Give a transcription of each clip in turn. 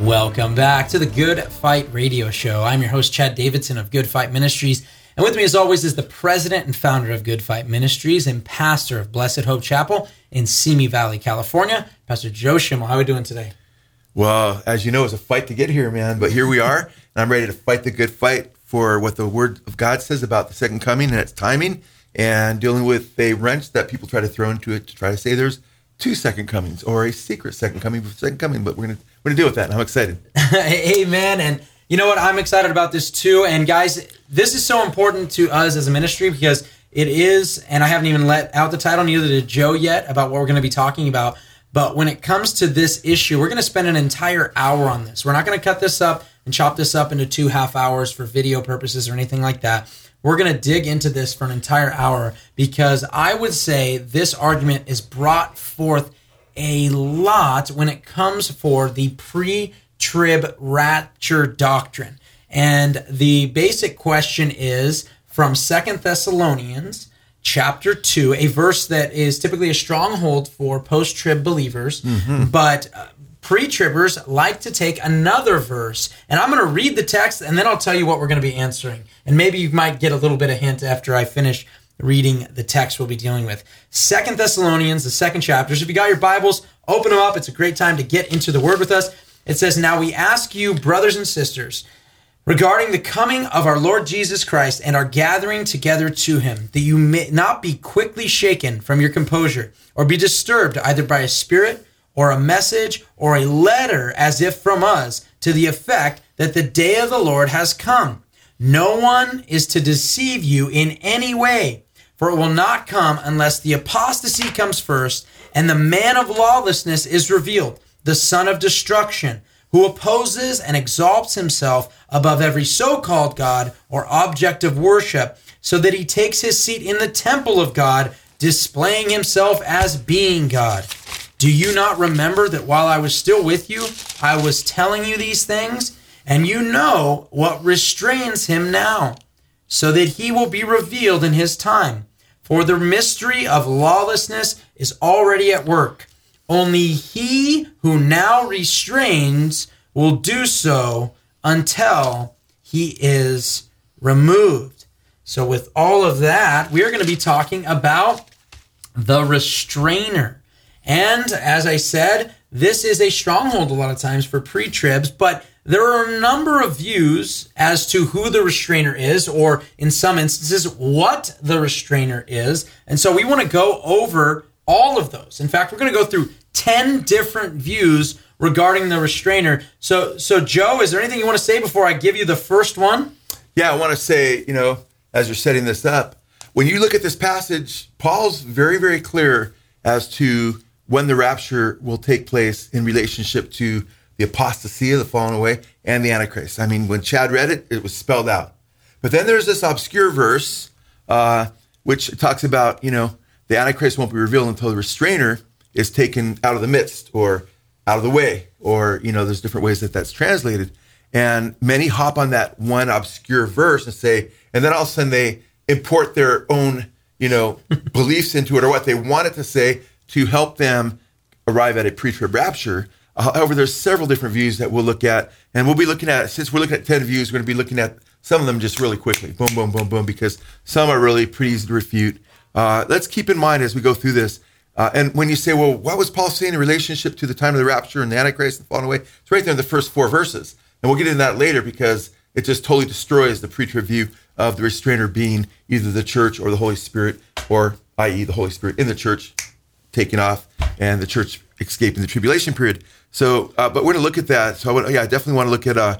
Welcome back to the Good Fight Radio Show. I'm your host, Chad Davidson of Good Fight Ministries. And with me, as always, is the president and founder of Good Fight Ministries and pastor of Blessed Hope Chapel in Simi Valley, California, Pastor Joe Schimmel. How are we doing today? Well, as you know, it's a fight to get here, man. But here we are, and I'm ready to fight the good fight for what the Word of God says about the second coming and its timing, and dealing with a wrench that people try to throw into it to try to say there's two second comings or a secret second coming, second coming. But we're gonna we're gonna deal with that. I'm excited. Amen. And you know what? I'm excited about this too. And guys, this is so important to us as a ministry because it is, and I haven't even let out the title, neither did Joe yet, about what we're going to be talking about. But when it comes to this issue, we're going to spend an entire hour on this. We're not going to cut this up and chop this up into two half hours for video purposes or anything like that. We're going to dig into this for an entire hour because I would say this argument is brought forth a lot when it comes for the pre trib rapture doctrine. And the basic question is from Second Thessalonians chapter 2, a verse that is typically a stronghold for post trib believers, but uh, pre tribbers like to take another verse. And I'm going to read the text and then I'll tell you what we're going to be answering. And maybe you might get a little bit of hint after I finish reading the text we'll be dealing with. Second Thessalonians, the second chapter. So if you got your Bibles, open them up. It's a great time to get into the word with us. It says, Now we ask you, brothers and sisters, regarding the coming of our Lord Jesus Christ and our gathering together to him, that you may not be quickly shaken from your composure, or be disturbed either by a spirit, or a message, or a letter as if from us, to the effect that the day of the Lord has come. No one is to deceive you in any way, for it will not come unless the apostasy comes first, and the man of lawlessness is revealed, the son of destruction who opposes and exalts himself above every so called God or object of worship, so that he takes his seat in the temple of God, displaying himself as being God. Do you not remember that while I was still with you, I was telling you these things? And you know what restrains him now, so that he will be revealed in his time. For the mystery of lawlessness is already at work. Only he who now restrains will do so until he is removed. So, with all of that, we are going to be talking about the restrainer. And as I said, this is a stronghold a lot of times for pre tribs, but there are a number of views as to who the restrainer is, or in some instances, what the restrainer is. And so we want to go over all of those. In fact, we're going to go through 10 different views regarding the restrainer. So, so Joe, is there anything you want to say before I give you the first one? Yeah, I want to say, you know, as you're setting this up, when you look at this passage, Paul's very, very clear as to when the rapture will take place in relationship to the apostasy of the fallen away and the Antichrist. I mean, when Chad read it, it was spelled out. But then there's this obscure verse, uh, which talks about, you know, the Antichrist won't be revealed until the restrainer is taken out of the midst or out of the way, or, you know, there's different ways that that's translated. And many hop on that one obscure verse and say, and then all of a sudden they import their own, you know, beliefs into it or what they want it to say to help them arrive at a pre-trib rapture. However, there's several different views that we'll look at, and we'll be looking at since we're looking at ten views, we're going to be looking at some of them just really quickly, boom, boom, boom, boom, because some are really pretty easy to refute. Uh, let's keep in mind as we go through this. Uh, and when you say, well, what was Paul saying in relationship to the time of the rapture and the Antichrist and falling away? It's right there in the first four verses. And we'll get into that later because it just totally destroys the pre-trib view of the restrainer being either the church or the Holy Spirit, or i.e., the Holy Spirit in the church taking off and the church escaping the tribulation period. So, uh, but we're going to look at that. So, I want, yeah, I definitely want to look at uh,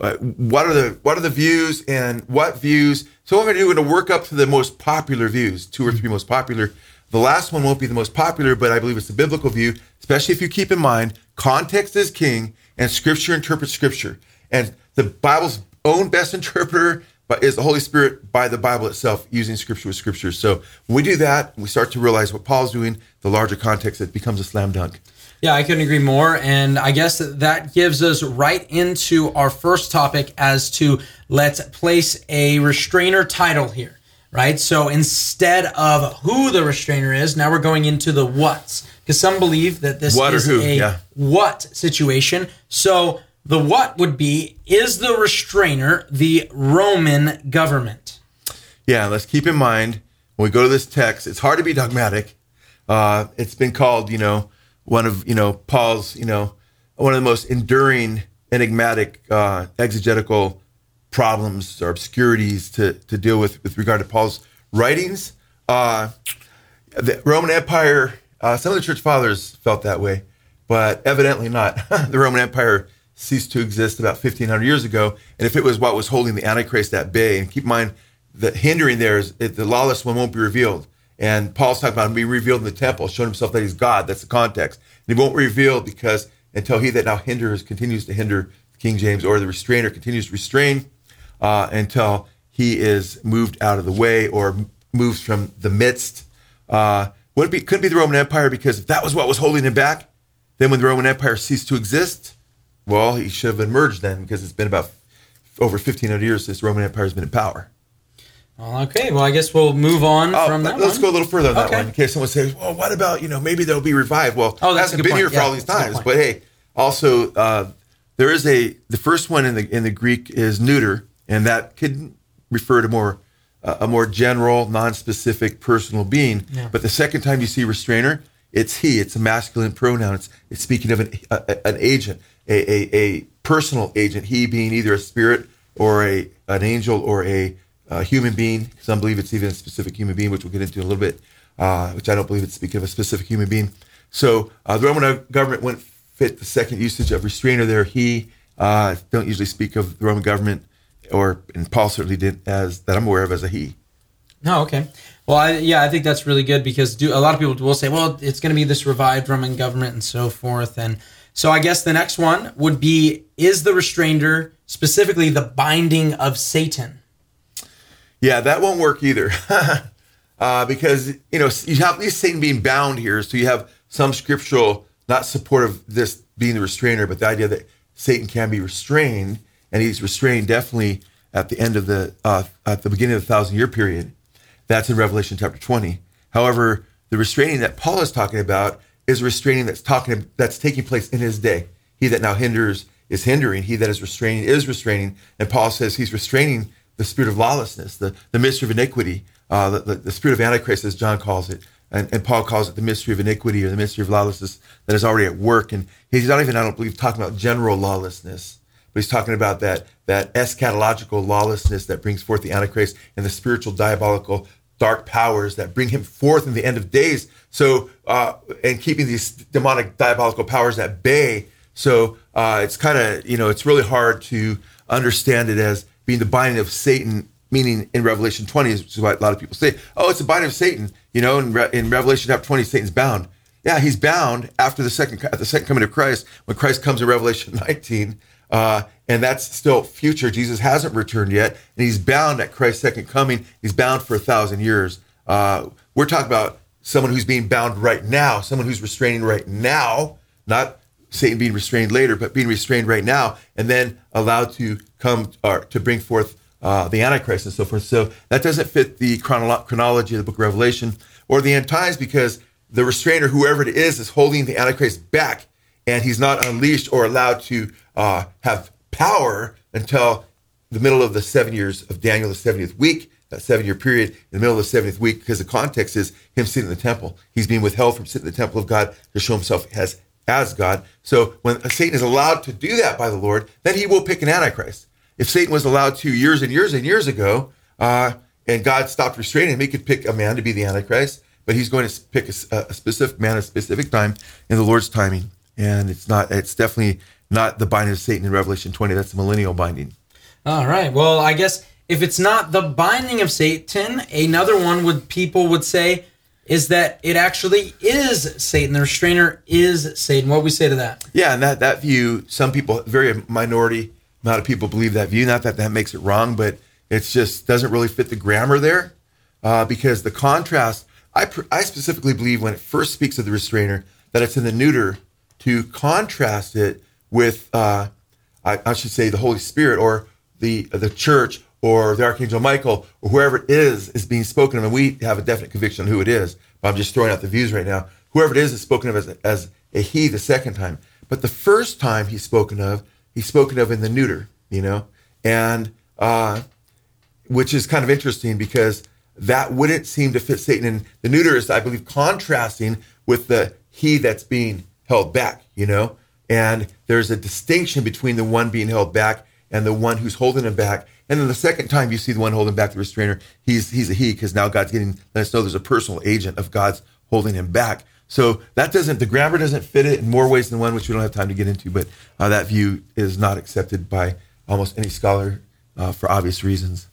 uh, what are the what are the views and what views. So, what we're going to do, we're going to work up to the most popular views, two or three most popular. The last one won't be the most popular, but I believe it's the biblical view, especially if you keep in mind context is king and scripture interprets scripture. And the Bible's own best interpreter is the Holy Spirit by the Bible itself, using scripture with scripture. So when we do that, we start to realize what Paul's doing, the larger context, it becomes a slam dunk. Yeah, I couldn't agree more. And I guess that gives us right into our first topic as to let's place a restrainer title here, right? So instead of who the restrainer is, now we're going into the what's. Because some believe that this what is who, a yeah. what situation. So the what would be is the restrainer the Roman government? Yeah, let's keep in mind when we go to this text, it's hard to be dogmatic. Uh, it's been called, you know, one of you know Paul's, you know, one of the most enduring enigmatic uh, exegetical problems or obscurities to to deal with with regard to Paul's writings. Uh, the Roman Empire, uh, some of the church fathers felt that way, but evidently not. the Roman Empire ceased to exist about 1500 years ago. And if it was what was holding the Antichrist at bay, and keep in mind the hindering there is it, the lawless one won't be revealed. And Paul's talking about him being revealed in the temple, showing himself that he's God. That's the context. And he won't reveal because until he that now hinders continues to hinder King James, or the restrainer continues to restrain uh, until he is moved out of the way or moves from the midst. Uh, would be couldn't be the Roman Empire because if that was what was holding him back, then when the Roman Empire ceased to exist, well, he should have emerged then because it's been about over 1500 years since the Roman Empire has been in power. Okay, well, I guess we'll move on oh, from that. Let's one. go a little further on that Okay. one in case someone says, "Well, what about you know maybe they'll be revived?" Well, Oh, that's hasn't been here for Yeah, all these that's a good times. But hey, also uh, there is a the first one in the in the Greek is neuter, and that could refer to more uh, a more general, non-specific personal being. Yeah. But the second time you see restrainer, it's he. It's a masculine pronoun. It's it's speaking of an a- an agent, a, a a personal agent. He being either a spirit or a an angel or a, uh human being. Some believe it's even a specific human being, which we'll get into in a little bit. Uh, which I don't believe it's speaking of a specific human being. So uh, the Roman government wouldn't fit the second usage of restrainer there. He uh, don't usually speak of the Roman government, or and Paul certainly didn't, as that I'm aware of as a he. No, okay. Well, I, yeah, I think that's really good because do, a lot of people will say, well, it's going to be this revived Roman government and so forth. And so I guess the next one would be is the restrainer specifically the binding of Satan? Yeah, that won't work either. uh, because, you know, you have at least Satan being bound here. So you have some scriptural, not support of this being the restrainer, but the idea that Satan can be restrained, and he's restrained definitely at the end of the, uh, at the beginning of the thousand year period. That's in Revelation chapter 20. However, the restraining that Paul is talking about is restraining that's talking that's taking place in his day. He that now hinders is hindering. He that is restraining is restraining. And Paul says he's restraining the spirit of lawlessness, the, the mystery of iniquity, uh, the, the, the spirit of Antichrist, as John calls it. And, and Paul calls it the mystery of iniquity or the mystery of lawlessness that is already at work. And he's not even, I don't believe, talking about general lawlessness, but he's talking about that, that eschatological lawlessness that brings forth the Antichrist and the spiritual diabolical dark powers that bring him forth in the end of days. So, uh, and keeping these demonic diabolical powers at bay. So, uh, it's kind of, you know, it's really hard to understand it as being the binding of Satan, meaning in Revelation 20, which is what a lot of people say, oh, it's the binding of Satan. You know, in, Re- in Revelation chapter 20, Satan's bound. Yeah, he's bound after the second at the second coming of Christ when Christ comes in Revelation 19, uh, and that's still future. Jesus hasn't returned yet, and he's bound at Christ's second coming. He's bound for a thousand years. Uh, we're talking about someone who's being bound right now, someone who's restraining right now, not Satan being restrained later, but being restrained right now, and then allowed to come or to bring forth uh, the Antichrist and so forth. So that doesn't fit the chronolo- chronology of the book of Revelation or the end times because the restrainer, whoever it is, is holding the Antichrist back, and he's not unleashed or allowed to uh, have power until the middle of the seven years of Daniel, the 70th week, that seven year period, in the middle of the 70th week, because the context is him sitting in the temple. He's being withheld from sitting in the temple of God to show himself as, as God. So when Satan is allowed to do that by the Lord, then he will pick an Antichrist. If Satan was allowed to years and years and years ago, uh, and God stopped restraining him, he could pick a man to be the Antichrist, but he's going to pick a, a specific man at a specific time in the Lord's timing. And it's not, it's definitely not the binding of Satan in Revelation 20. That's the millennial binding. All right. Well, I guess if it's not the binding of Satan, another one would people would say is that it actually is Satan. The restrainer is Satan. What we say to that? Yeah, and that that view, some people, very minority amount of people believe that view. Not that that makes it wrong, but it's just doesn't really fit the grammar there, uh, because the contrast. I I specifically believe when it first speaks of the restrainer that it's in the neuter to contrast it with, uh, I, I should say, the Holy Spirit or the the church or the archangel Michael or whoever it is is being spoken of, and we have a definite conviction on who it is. But I'm just throwing out the views right now. Whoever it is is spoken of as a, as a he the second time, but the first time he's spoken of, he's spoken of in the neuter, you know, and uh, which is kind of interesting because that wouldn't seem to fit Satan. And the neuter is, I believe, contrasting with the he that's being held back, you know, and there's a distinction between the one being held back and the one who's holding him back. And then the second time you see the one holding back the restrainer, he's he's a he because now God's getting let us know there's a personal agent of God's holding him back. So that doesn't the grammar doesn't fit it in more ways than one, which we don't have time to get into. But uh, that view is not accepted by almost any scholar uh, for obvious reasons.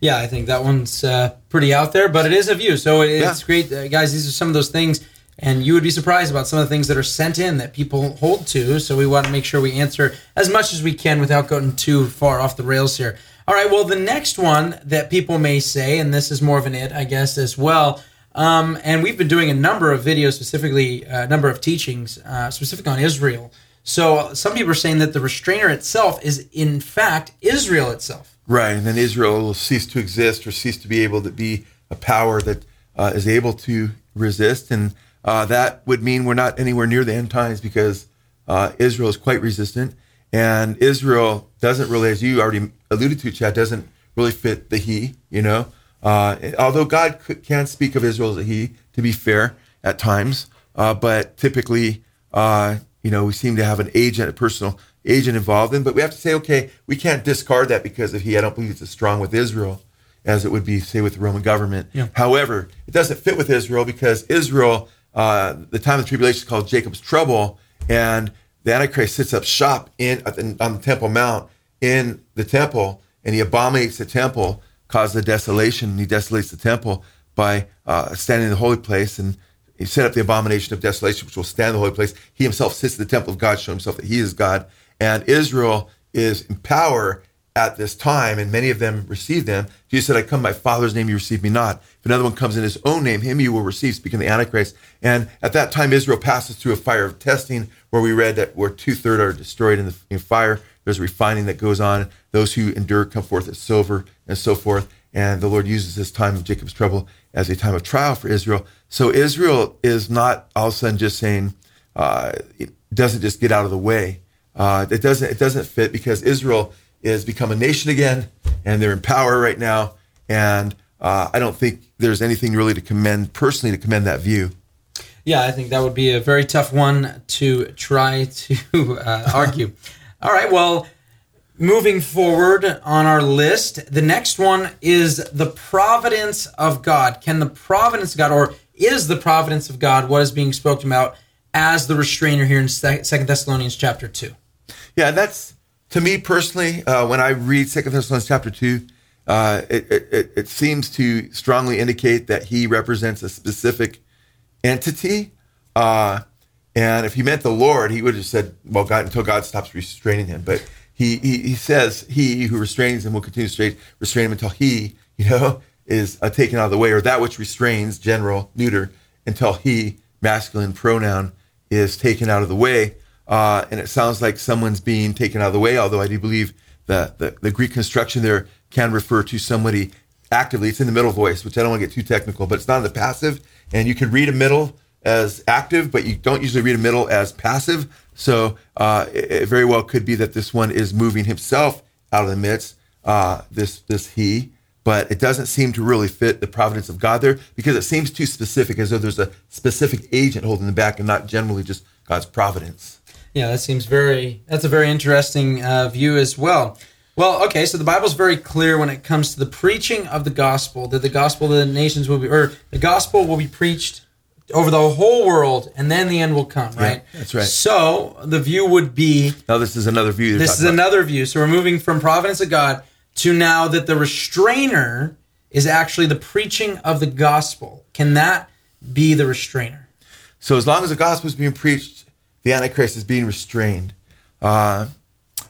Yeah, I think that one's uh, pretty out there, but it is a view. So it's yeah. great, uh, guys. These are some of those things and you would be surprised about some of the things that are sent in that people hold to. So we want to make sure we answer as much as we can without going too far off the rails here. All right. Well, the next one that people may say, and this is more of an it, I guess, as well. Um, and we've been doing a number of videos, specifically a number of teachings, uh, specific on Israel. So some people are saying that the restrainer itself is, in fact, Israel itself. Right, and then Israel will cease to exist or cease to be able to be a power that uh, is able to resist. And uh, that would mean we're not anywhere near the end times because uh, Israel is quite resistant. And Israel doesn't really, as you already alluded to, Chad, doesn't really fit the he, you know. Uh, although God could, can speak of Israel as a he, to be fair, at times. Uh, but typically, uh, you know, we seem to have an agent, a personal agent involved in. But we have to say, okay, we can't discard that because of he. I don't believe it's as strong with Israel as it would be, say, with the Roman government. Yeah. However, it doesn't fit with Israel because Israel uh, the time of the tribulation is called Jacob's trouble, and the Antichrist sits up shop in on the Temple Mount in the temple, and he abominates the temple, causes the desolation, and he desolates the temple by uh, standing in the holy place, and he set up the abomination of desolation, which will stand in the holy place. He himself sits in the temple of God, showing himself that he is God, and Israel is in power at this time, and many of them received them. Jesus said, I come by Father's name, you receive me not. If another one comes in his own name, him you will receive, speaking the Antichrist. And at that time, Israel passes through a fire of testing, where we read that where two thirds are destroyed in the in fire. There's refining that goes on. Those who endure come forth as silver and so forth. And the Lord uses this time of Jacob's trouble as a time of trial for Israel. So Israel is not all of a sudden just saying, uh, it doesn't just get out of the way. Uh, it doesn't. It doesn't fit because Israel is become a nation again, and they're in power right now. And uh, I don't think there's anything really to commend personally to commend that view. Yeah, I think that would be a very tough one to try to uh, argue. All right, well, moving forward on our list, the next one is the providence of God. Can the providence of God, or is the providence of God, what is being spoken about as the restrainer here in Second Thessalonians chapter two? Yeah, that's to me personally, uh, when I read Second Thessalonians chapter two, uh, it, it, it, seems to strongly indicate that he represents a specific entity. Uh, and if he meant the Lord, he would have said, "Well, God," until God stops restraining him. But he he, he says, "He who restrains him will continue to restrain him until he, you know, is uh, taken out of the way, or that which restrains, general, neuter, until he, masculine pronoun, is taken out of the way." uh, and it sounds like someone's being taken out of the way. Although I do believe that the, the Greek construction there can refer to somebody actively. It's in the middle voice, which I don't want to get too technical, but it's not in the passive. And you can read a middle as active, but you don't usually read a middle as passive. So uh, it, it, very well could be that this one is moving himself out of the midst. Uh, this this he, but it doesn't seem to really fit the providence of God there because it seems too specific, as though there's a specific agent holding the back and not generally just God's providence. Yeah, that seems very. That's a very interesting uh, view as well. Well, okay, so the Bible's very clear when it comes to the preaching of the gospel that the gospel of the nations will be, or the gospel will be preached over the whole world, and then the end will come. Right. Yeah, that's right. So the view would be. Now this is another view. This is about. another view. So we're moving from providence of God to now that the restrainer is actually the preaching of the gospel. Can that be the restrainer? So as long as the gospel is being preached, the Antichrist is being restrained. Uh,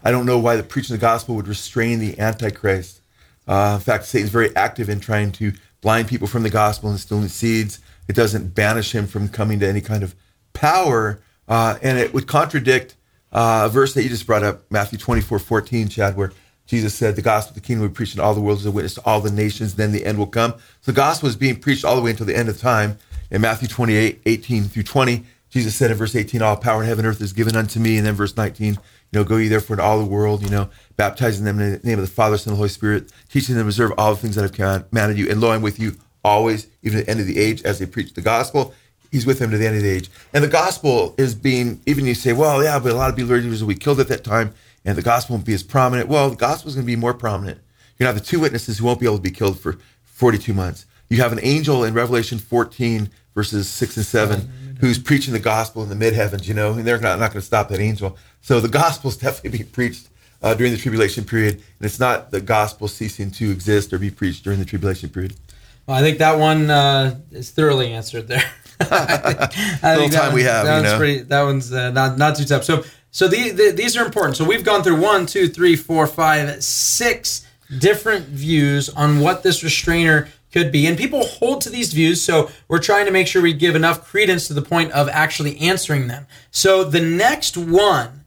I don't know why the preaching of the gospel would restrain the Antichrist. Uh, in fact, Satan's very active in trying to blind people from the gospel and instilling seeds. It doesn't banish him from coming to any kind of power. Uh, and it would contradict uh, a verse that you just brought up, Matthew 24, 14, Chad, where Jesus said, The gospel of the kingdom will be preached in all the world as a witness to all the nations, then the end will come. So the gospel is being preached all the way until the end of time. In Matthew 28, 18 through 20, Jesus said in verse 18, All power in heaven and earth is given unto me. And then verse 19, you know, go ye therefore into all the world, you know, baptizing them in the name of the Father, Son, and the Holy Spirit, teaching them to observe all the things that I've commanded you. And lo, I'm with you always, even at the end of the age, as they preach the gospel. He's with them to the end of the age. And the gospel is being, even you say, well, yeah, but a lot of believers will be killed at that time, and the gospel won't be as prominent. Well, the gospel is going to be more prominent. You're going to have the two witnesses who won't be able to be killed for 42 months. You have an angel in Revelation 14, verses 6 and 7, who's preaching the gospel in the mid heavens, you know, and they're not, not going to stop that angel. So the gospel is definitely being preached uh, during the tribulation period, and it's not the gospel ceasing to exist or be preached during the tribulation period. Well, I think that one uh, is thoroughly answered there. I think time we have, that you one's know. pretty. That one's uh, not not too tough. So so the, the, these are important. So we've gone through one, two, three, four, five, six different views on what this restrainer could be, and people hold to these views. So we're trying to make sure we give enough credence to the point of actually answering them. So the next one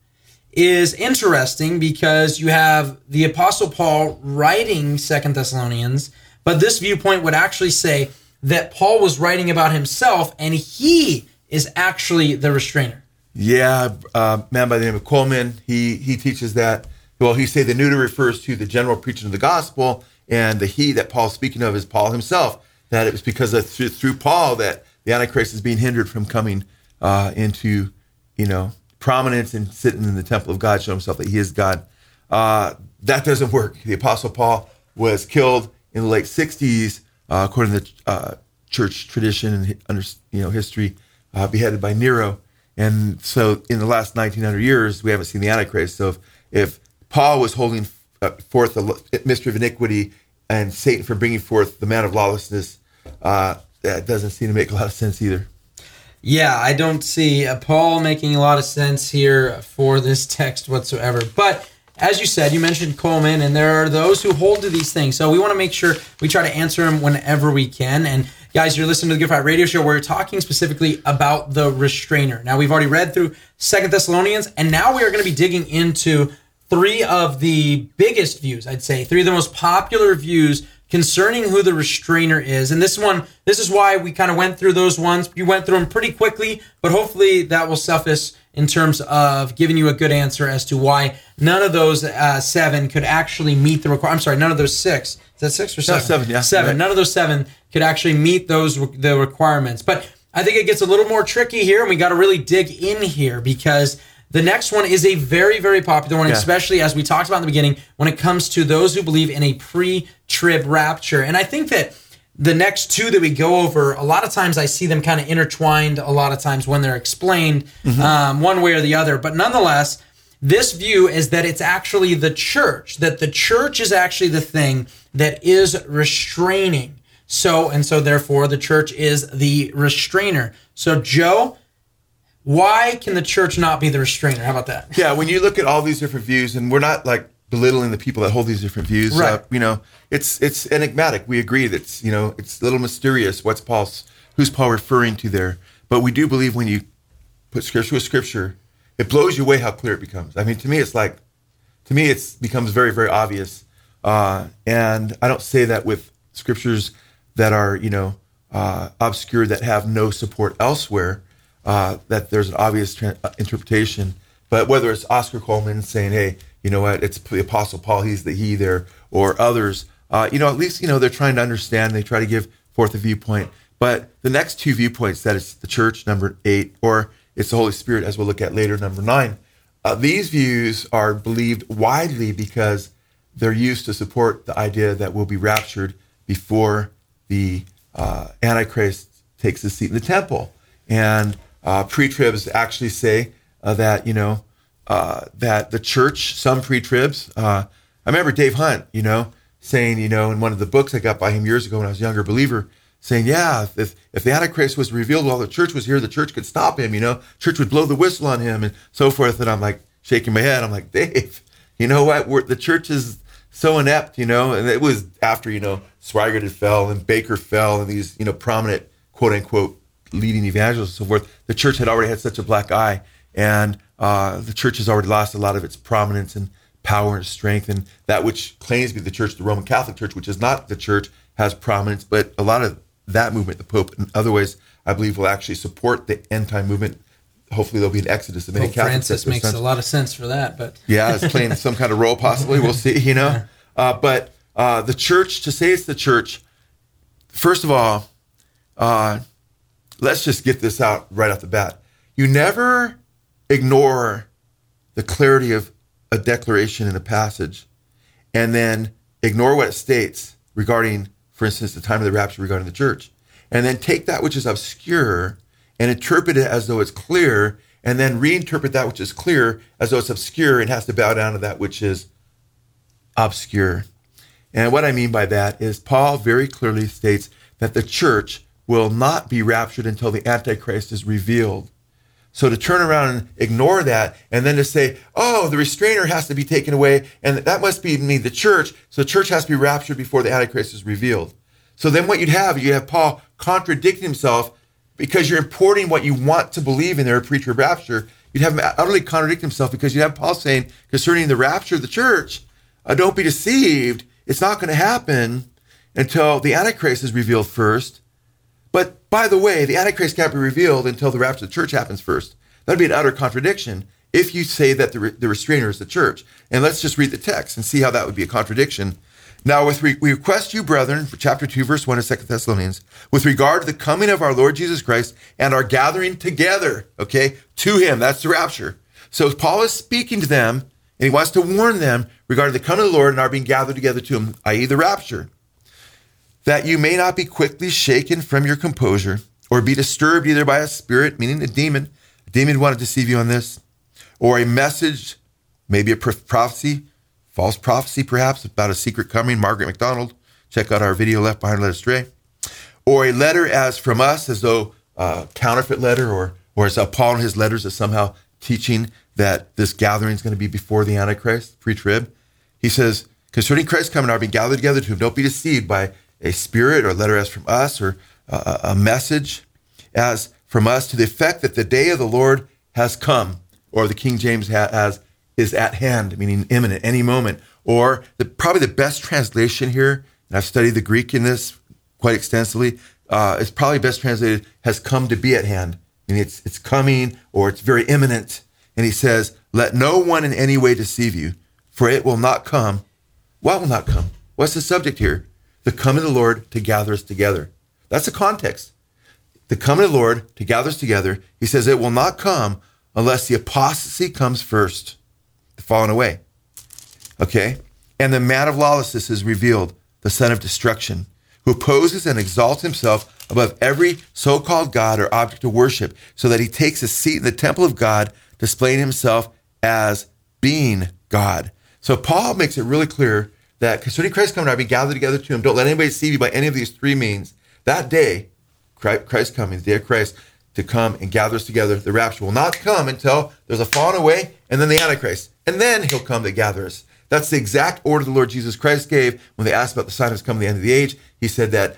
is interesting because you have the apostle paul writing second thessalonians but this viewpoint would actually say that paul was writing about himself and he is actually the restrainer Yeah, uh, man by the name of Cullmann, he he teaches that. Well, he say the neuter refers to the general preaching of the gospel, and the he that Paul's speaking of is Paul himself. That it was because of through, through Paul that the Antichrist is being hindered from coming uh, into, you know, prominence and sitting in the temple of God, showing himself that he is God. Uh, that doesn't work. The Apostle Paul was killed in the late '60s, uh, according to uh, church tradition and under you know history, uh, beheaded by Nero. And so, in the last 1900 years, we haven't seen the Antichrist. So, if, if Paul was holding uh, forth the mystery of iniquity and Satan for bringing forth the man of lawlessness, that doesn't seem to make a lot of sense either. yeah i don't see paul making a lot of sense here for this text whatsoever but as you said you mentioned cullmann and there are those who hold to these things. So we want to make sure we try to answer them whenever we can. And guys you're listening to the good fight radio show. We're talking specifically about the restrainer. Now we've already read through second thessalonians and now we are going to be digging into three of the biggest views i'd say three of the most popular views concerning who the restrainer is. And this one this is why we kind of went through those ones. You went through them pretty quickly but hopefully that will suffice in terms of giving you a good answer as to why none of those uh, seven could actually meet the requirement i'm sorry none of those six is that six or seven seven, yeah. seven Right. none of those seven could actually meet those the requirements but i think it gets a little more tricky here and we got to really dig in here because the next one is a very, very popular one, Yeah. especially as we talked about in the beginning, when it comes to those who believe in a pre trib rapture. And I think that the next two that we go over, a lot of times I see them kind of intertwined a lot of times when they're explained um, one way or the other. But nonetheless, this view is that it's actually the church, that the church is actually the thing that is restraining. So, and so therefore, the church is the restrainer. So, Joe, why can the church not be the restrainer? How about that? Yeah, when you look at all these different views, and we're not like belittling the people that hold these different views. Right. Uh, you know, it's it's enigmatic. We agree that it's you know it's a little mysterious. What's Paul's who's Paul referring to there? But we do believe when you put scripture with scripture, it blows you away how clear it becomes. I mean, to me, it's like to me, it's becomes very very obvious. Uh, and I don't say that with scriptures that are you know uh, obscure that have no support elsewhere. Uh, that there's an obvious tra- uh, interpretation, but whether it's Oscar Cullmann saying, "Hey, you know what? It's the Apostle Paul. He's the he there," or others, uh, you know, at least you know they're trying to understand. They try to give forth a viewpoint. But the next two viewpoints, that is the church, number eight, or it's the Holy Spirit, as we'll look at later, number nine. Uh, these views are believed widely because they're used to support the idea that we'll be raptured before the uh, Antichrist takes his seat in the temple. And uh, pre-tribs actually say uh, that you know uh, that the church, some pre-tribs. Uh, I remember Dave Hunt, you know, saying you know in one of the books I got by him years ago when I was a younger believer, saying, yeah, if, if the Antichrist was revealed while the church was here, the church could stop him, you know, church would blow the whistle on him and so forth. And I'm like shaking my head. I'm like, Dave, you know what? We're, the church is so inept, you know, and it was after, you know, Swaggart had fell and Bakker fell and these, you know, prominent quote unquote leading evangelists and so forth. The church had already had such a black eye and uh, the church has already lost a lot of its prominence and power and strength. And that which claims to be the church, the Roman Catholic Church, which is not the church, has prominence. But a lot of that movement, the Pope, in other ways, I believe will actually support the end time movement. Hopefully, there'll be an exodus of many Pope Catholics. Francis makes a lot of sense for that, but yeah, it's playing some kind of role, possibly. We'll see, you know. Uh, but uh, the church, to say it's the church, first of all, uh, let's just get this out right off the bat. You never ignore the clarity of a declaration in a passage and then ignore what it states regarding, for instance, the time of the rapture regarding the church, and then take that which is obscure and interpret it as though it's clear, and then reinterpret that which is clear as though it's obscure and has to bow down to that which is obscure. And what I mean by that is Paul very clearly states that the church will not be raptured until the Antichrist is revealed. So to turn around and ignore that and then to say, oh, the restrainer has to be taken away and that must be me, the church. So the church has to be raptured before the Antichrist is revealed. So then what you'd have, you'd have Paul contradicting himself because you're importing what you want to believe in their pre-trib rapture. You'd have him utterly contradict himself because you'd have Paul saying concerning the rapture of the church, uh, don't be deceived. It's not going to happen until the Antichrist is revealed first. But by the way, the Antichrist can't be revealed until the rapture of the church happens first. That'd be an utter contradiction if you say that the, re- the restrainer is the church. And let's just read the text and see how that would be a contradiction. Now, with re- we request you, brethren, for chapter 2, verse 1 of 2 Thessalonians, with regard to the coming of our Lord Jesus Christ and our gathering together, okay, to him. That's the rapture. So Paul is speaking to them, and he wants to warn them regarding the coming of the Lord and our being gathered together to him, i.e., the rapture that you may not be quickly shaken from your composure or be disturbed either by a spirit, meaning a demon. A demon want to deceive you on this, or a message, maybe a prophecy, false prophecy perhaps about a secret coming. Margaret MacDonald, check out our video left behind led astray, or a letter as from us, as though a counterfeit letter, or or as Paul in his letters is somehow teaching that this gathering is going to be before the Antichrist, pre-trib. He says, concerning Christ coming, are being gathered together to him. Don't be deceived by a spirit or letter as from us or a, a message as from us to the effect that the day of the Lord has come, or the King James has is at hand, meaning imminent, any moment. Or the, probably the best translation here, and I've studied the Greek in this quite extensively, uh, is probably best translated has come to be at hand. Meaning it's it's coming or it's very imminent. And he says, "Let no one in any way deceive you, for it will not come." What will not come? What's the subject here? The coming of the Lord to gather us together. That's the context. The coming of the Lord to gather us together. He says it will not come unless the apostasy comes first, the falling away. Okay? And the man of lawlessness is revealed, the son of destruction, who opposes and exalts himself above every so called God or object of worship, so that he takes a seat in the temple of God, displaying himself as being God. So Paul makes it really clear that concerning Christ coming, I be gathered together to him. Don't let anybody deceive you by any of these three means. That day, Christ coming, the day of Christ, to come and gather us together, the rapture will not come until there's a falling away and then the Antichrist. And then he'll come to gather us. That's the exact order the Lord Jesus Christ gave when they asked about the sign his coming, the end of the age. He said that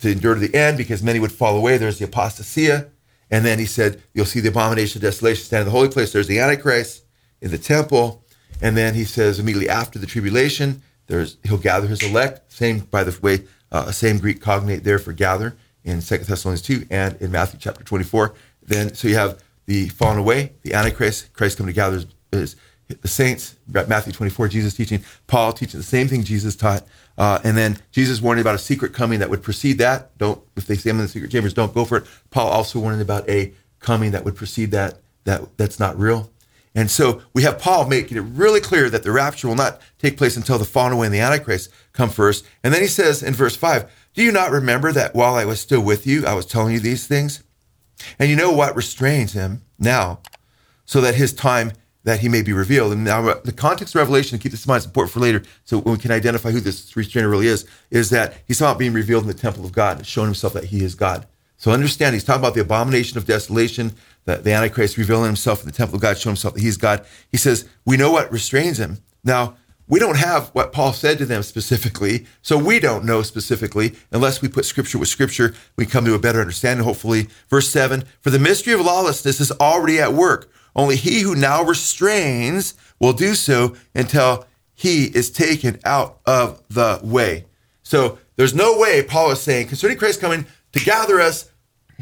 to endure to the end because many would fall away. There's the apostasia. And then he said, You'll see the abomination of desolation stand in the holy place. There's the Antichrist in the temple. And then he says, immediately after the tribulation, there's he'll gather his elect. Same by the way, uh, same Greek cognate there for gather in Second Thessalonians two and in Matthew chapter twenty four. Then so you have the fallen away, the Antichrist, Christ coming to gather his, his the saints. Matthew twenty four, Jesus teaching, Paul teaching the same thing Jesus taught, uh, and then Jesus warning about a secret coming that would precede that. Don't if they in the secret chambers, don't go for it. Paul also warning about a coming that would precede that that that's not real. And so we have Paul making it really clear that the rapture will not take place until the fallen away and the Antichrist come first. And then he says in verse 5, Do you not remember that while I was still with you, I was telling you these things? And you know what restrains him now, so that his time that he may be revealed. And now uh, the context of Revelation, keep this in mind, it's important for later, so we can identify who this restrainer really is, is that he's about being revealed in the temple of God, showing himself that he is God. So understand, he's talking about the abomination of desolation, the, the Antichrist revealing himself in the temple of God, showing himself that he's God. He says, we know what restrains him. Now, we don't have what Paul said to them specifically, so we don't know specifically unless we put scripture with scripture. We come to a better understanding, hopefully. Verse 7 For the mystery of lawlessness is already at work. Only he who now restrains will do so until he is taken out of the way. So there's no way, Paul is saying, concerning Christ coming to gather us,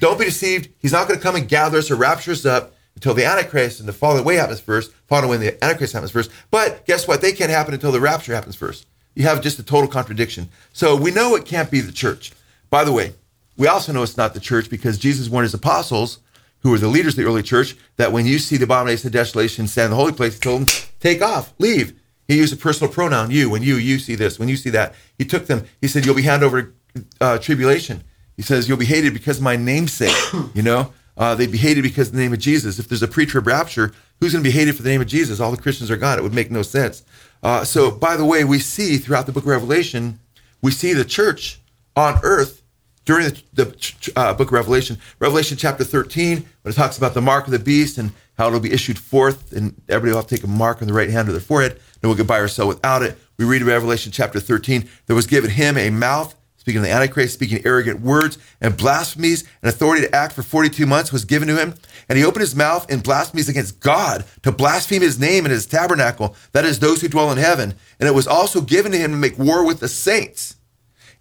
don't be deceived. He's not going to come and gather us or rapture us up until the Antichrist and the falling away happens first, falling away the Antichrist happens first. But guess what? They can't happen until the rapture happens first. You have just a total contradiction. So we know it can't be the church. By the way, we also know it's not the church because Jesus warned his apostles who were the leaders of the early church, that when you see the abomination of desolation stand in the holy place, he told them, take off, leave. He used a personal pronoun, you, when you, you see this, when you see that. He took them, he said, you'll be handed over uh, tribulation. He says, you'll be hated because my namesake, you know? Uh, they'd be hated because of the name of Jesus. If there's a pre-trib rapture, who's going to be hated for the name of Jesus? All the Christians are gone. It would make no sense. Uh, so, by the way, we see throughout the book of Revelation, we see the church on earth during the, the uh, book of Revelation, Revelation chapter 13, when it talks about the mark of the beast and how it'll be issued forth, and everybody will have to take a mark on the right hand or their forehead. No one can buy or sell without it. We read in Revelation chapter 13, there was given him a mouth, speaking of the Antichrist, speaking arrogant words and blasphemies, and authority to act for 42 months was given to him. And he opened his mouth in blasphemies against God to blaspheme his name and his tabernacle, that is, those who dwell in heaven. And it was also given to him to make war with the saints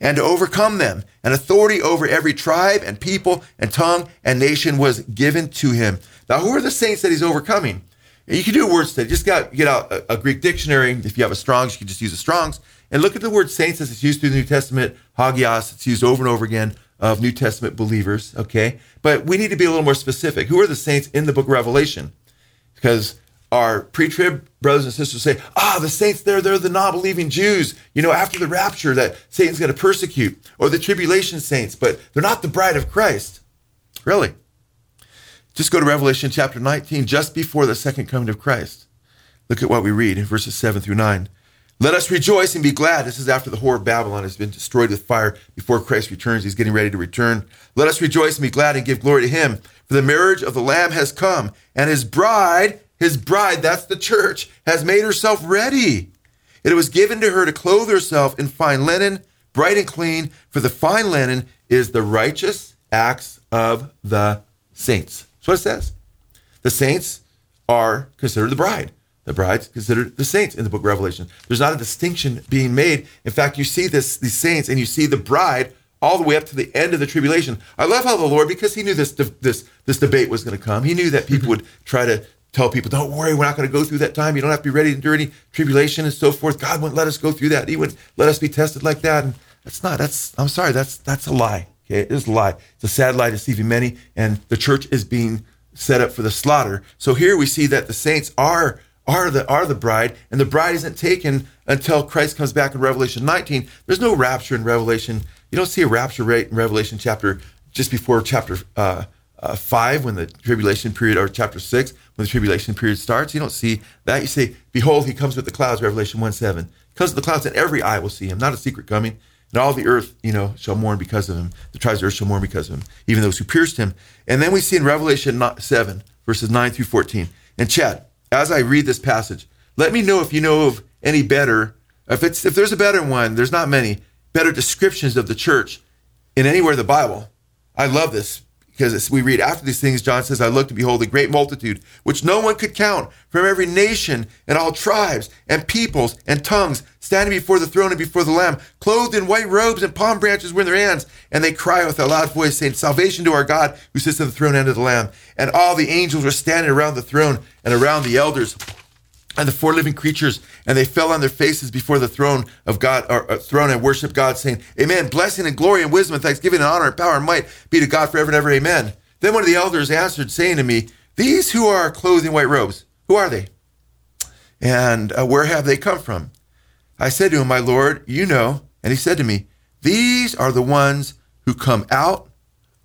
and to overcome them. And authority over every tribe and people and tongue and nation was given to him. Now, who are the saints that he's overcoming? You can do a word study. Just got get out a, a, Greek dictionary. If you have a Strong's, you can just use a Strong's and look at the word saints as it's used through the New Testament. Hagios, it's used over and over again of New Testament believers. Okay, but we need to be a little more specific. Who are the saints in the Book of Revelation? Because our pre-trib brothers and sisters say, ah, the saints there, they're the non-believing Jews, you know, after the rapture that Satan's going to persecute, or the tribulation saints, but they're not the bride of Christ. Really? Just go to Revelation chapter 19, just before the second coming of Christ. Look at what we read in verses 7 through 9. Let us rejoice and be glad. This is after the whore of Babylon has been destroyed with fire before Christ returns. He's getting ready to return. Let us rejoice and be glad and give glory to him. For the marriage of the Lamb has come, and his bride his bride, that's the church, has made herself ready. It was given to her to clothe herself in fine linen, bright and clean, for the fine linen is the righteous acts of the saints. That's what it says. The saints are considered the bride. The bride's considered the saints in the book of Revelation. There's not a distinction being made. In fact, you see this these saints and you see the bride all the way up to the end of the tribulation. I love how the Lord, because He knew this this this debate was going to come, He knew that people would try to tell people, don't worry, we're not going to go through that time. You don't have to be ready to endure any tribulation and so forth. God wouldn't let us go through that. He wouldn't let us be tested like that. And that's not, that's, I'm sorry, that's, that's a lie. Okay. It is a lie. It's a sad lie deceiving many. And the church is being set up for the slaughter. So here we see that the saints are, are the, are the bride and the bride isn't taken until Christ comes back in Revelation 19. There's no rapture in Revelation. You don't see a rapture rate in Revelation chapter just before chapter, uh, uh, 5 when the tribulation period or chapter 6 when the tribulation period starts. You don't see that. You say, Behold, he comes with the clouds, Revelation 1 7. Because of the clouds, and every eye will see him, not a secret coming. And all the earth, you know, shall mourn because of him. The tribes of earth shall mourn because of him, even those who pierced him. And then we see in Revelation 7, verses 9 through 14. And Chad, as I read this passage, let me know if you know of any better, if it's if there's a better one, there's not many, better descriptions of the church in anywhere in the Bible. I love this because we read after these things, John says, I looked and behold a great multitude, which no one could count, from every nation and all tribes and peoples and tongues, standing before the throne and before the Lamb, clothed in white robes and palm branches were in their hands. And they cry with a loud voice, saying, Salvation to our God who sits on the throne and of the Lamb. And all the angels were standing around the throne and around the elders and the four living creatures, and they fell on their faces before the throne of God, or uh, throne and worship God, saying, Amen. Blessing and glory and wisdom and thanksgiving and honor and power and might be to God forever and ever. Amen. Then one of the elders answered, saying to me, These who are clothed in white robes, who are they? And uh, where have they come from? I said to him, My Lord, you know. And he said to me, These are the ones who come out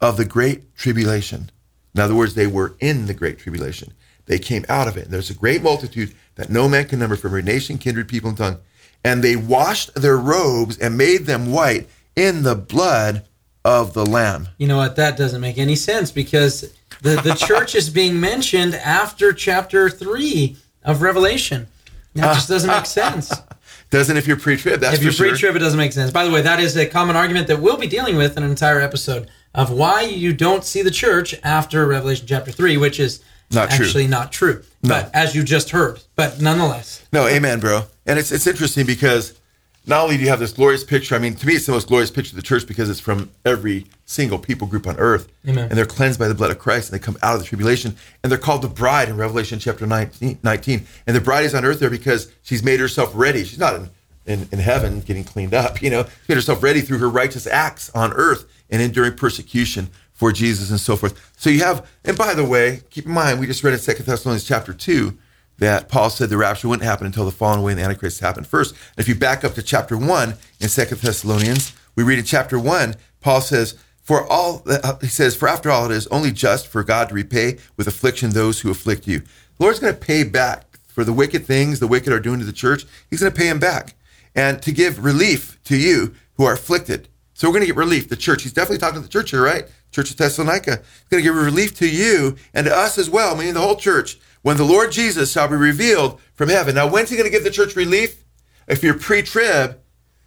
of the great tribulation. In other words, they were in the great tribulation. they came out of it. And there's a great multitude that no man can number from every nation, kindred, people, and tongue. And they washed their robes and made them white in the blood of the Lamb. You know what? That doesn't make any sense because the, the church is being mentioned after chapter 3 of Revelation. That just doesn't make sense. Doesn't if you're pre-trib, that's if you're sure. pre-trib, it doesn't make sense. By the way, that is a common argument that we'll be dealing with in an entire episode of why you don't see the church after Revelation chapter 3, which is Not true. actually not true. But as you just heard, but nonetheless. No, amen, bro. And it's it's interesting because not only do you have this glorious picture, I mean, to me, it's the most glorious picture of the church because it's from every single people group on earth. Amen. And they're cleansed by the blood of Christ and they come out of the tribulation. And they're called the bride in Revelation chapter 19. 19. And the bride is on earth there because she's made herself ready. She's not in, in, in heaven getting cleaned up, you know, she made herself ready through her righteous acts on earth and enduring persecution for Jesus and so forth. So you have, and by the way, keep in mind, we just read in Second Thessalonians chapter 2 that Paul said the rapture wouldn't happen until the fallen away and the Antichrist happened first. And if you back up to chapter 1 in Second Thessalonians, we read in chapter 1, Paul says, for all, he says, for after all, it is only just for God to repay with affliction those who afflict you. The Lord's going to pay back for the wicked things the wicked are doing to the church. He's going to pay them back and to give relief to you who are afflicted. So we're going to get relief. The church, he's definitely talking to the church here, right? Church of Thessalonica. He's going to give relief to you and to us as well, meaning the whole church, when the Lord Jesus shall be revealed from heaven. Now, when's he going to give the church relief? If you're pre-trib,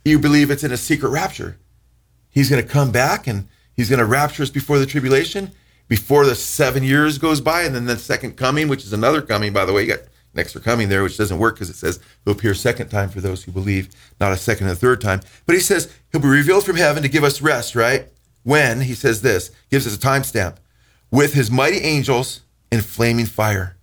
you believe it's in a secret rapture. He's going to come back and he's going to rapture us before the tribulation, before the seven years goes by, and then the second coming, which is another coming, by the way. You got an extra coming there, which doesn't work because it says he'll appear second time for those who believe, not a second and a third time. But he says he'll be revealed from heaven to give us rest, right? When he says this, gives us a timestamp with his mighty angels in flaming fire.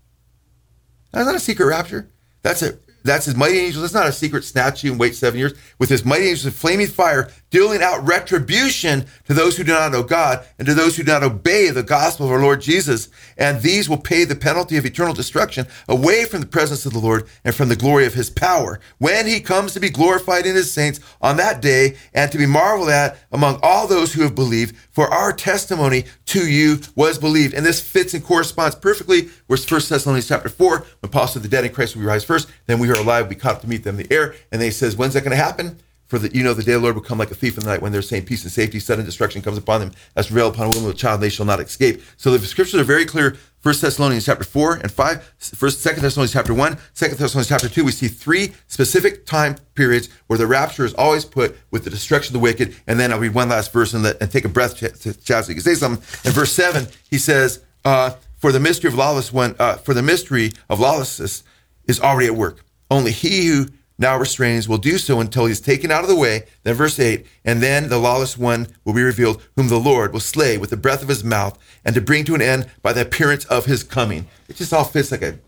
That's not a secret rapture. That's a that's his mighty angels. That's not a secret snatch you and wait seven years. With his mighty angels in flaming fire, dealing out retribution to those who do not know God and to those who do not obey the gospel of our Lord Jesus. And these will pay the penalty of eternal destruction away from the presence of the Lord and from the glory of his power when he comes to be glorified in his saints on that day and to be marveled at among all those who have believed. For our testimony to you was believed. And this fits and corresponds perfectly with 1 Thessalonians chapter 4, when Paul said the dead in Christ will rise first, then we are alive, we caught up to meet them in the air. And then he says, when's that going to happen? For the, you know, the day of the Lord will come like a thief in the night when they're saying peace and safety, sudden destruction comes upon them as rail upon a woman with a child, they shall not escape. So the scriptures are very clear. First Thessalonians chapter 4 and 5, first, second Thessalonians chapter 1, second Thessalonians chapter 2, we see three specific time periods where the rapture is always put with the destruction of the wicked. And then I'll read one last verse and, let, and take a breath, Chad, so you can say something. In verse 7, he says, uh, for the mystery of lawless one, uh, for the mystery of lawlessness is already at work. Only he who now restrains will do so until he is taken out of the way. Then verse 8, and then the lawless one will be revealed, whom the Lord will slay with the breath of his mouth, and to bring to an end by the appearance of his coming. It just all fits like a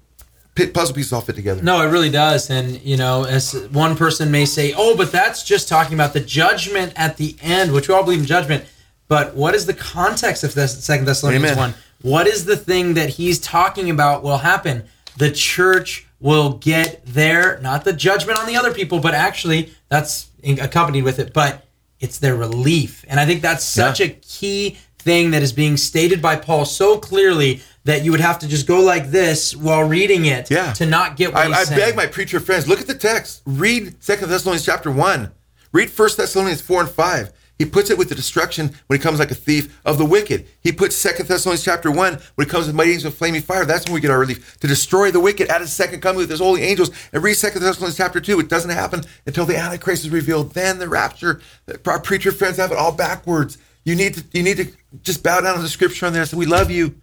puzzle pieces all fit together. No, it really does. And, you know, as one person may say, oh, but that's just talking about the judgment at the end, which we all believe in judgment. But what is the context of this Second Thessalonians Amen. 1? What is the thing that he's talking about will happen? The church will get there, not the judgment on the other people, but actually that's accompanied with it, but it's their relief. And I think that's such Yeah. a key thing that is being stated by Paul so clearly that you would have to just go like this while reading it Yeah. to not get what I, I beg my preacher friends, look at the text. Read Second Thessalonians chapter 1. Read First Thessalonians 4 and 5. He puts it with the destruction when he comes like a thief of the wicked. He puts Second Thessalonians chapter 1 when he comes with mighty angels of flaming fire. That's when we get our relief. To destroy the wicked at his second coming with his holy angels. And read Second Thessalonians chapter 2. It doesn't happen until the Antichrist is revealed. Then the rapture. Our preacher friends have it all backwards. You need to you need to just bow down to the scripture on say, We love you.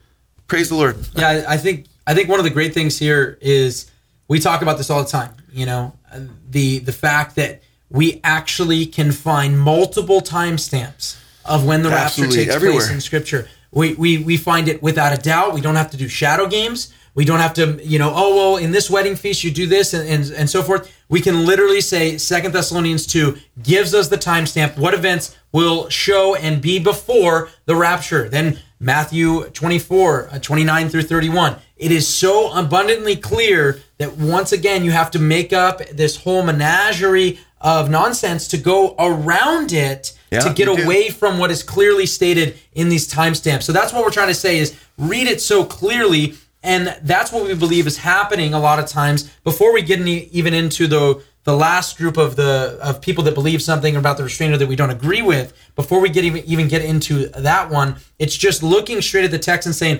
Praise the Lord. yeah i think i think one of the great things here is we talk about this all the time you know the the fact that we actually can find multiple timestamps of when the Absolutely, rapture takes everywhere. place in scripture. We, we we find it without a doubt. We don't have to do shadow games. We don't have to you know oh well in this wedding feast you do this and, and, and so forth. We can literally say second thessalonians 2 gives us the timestamp. What events will show and be before the rapture? Then Matthew 24, uh, 29 through 31. It is so abundantly clear that once again, you have to make up this whole menagerie of nonsense to go around it Yeah, to get you do. away from what is clearly stated in these timestamps. So that's what we're trying to say is read it so clearly And that's what we believe is happening a lot of times before we get any, even into the the last group of the of people that believe something about the restrainer that we don't agree with. Before we get even even get into that one, it's just looking straight at the text and saying,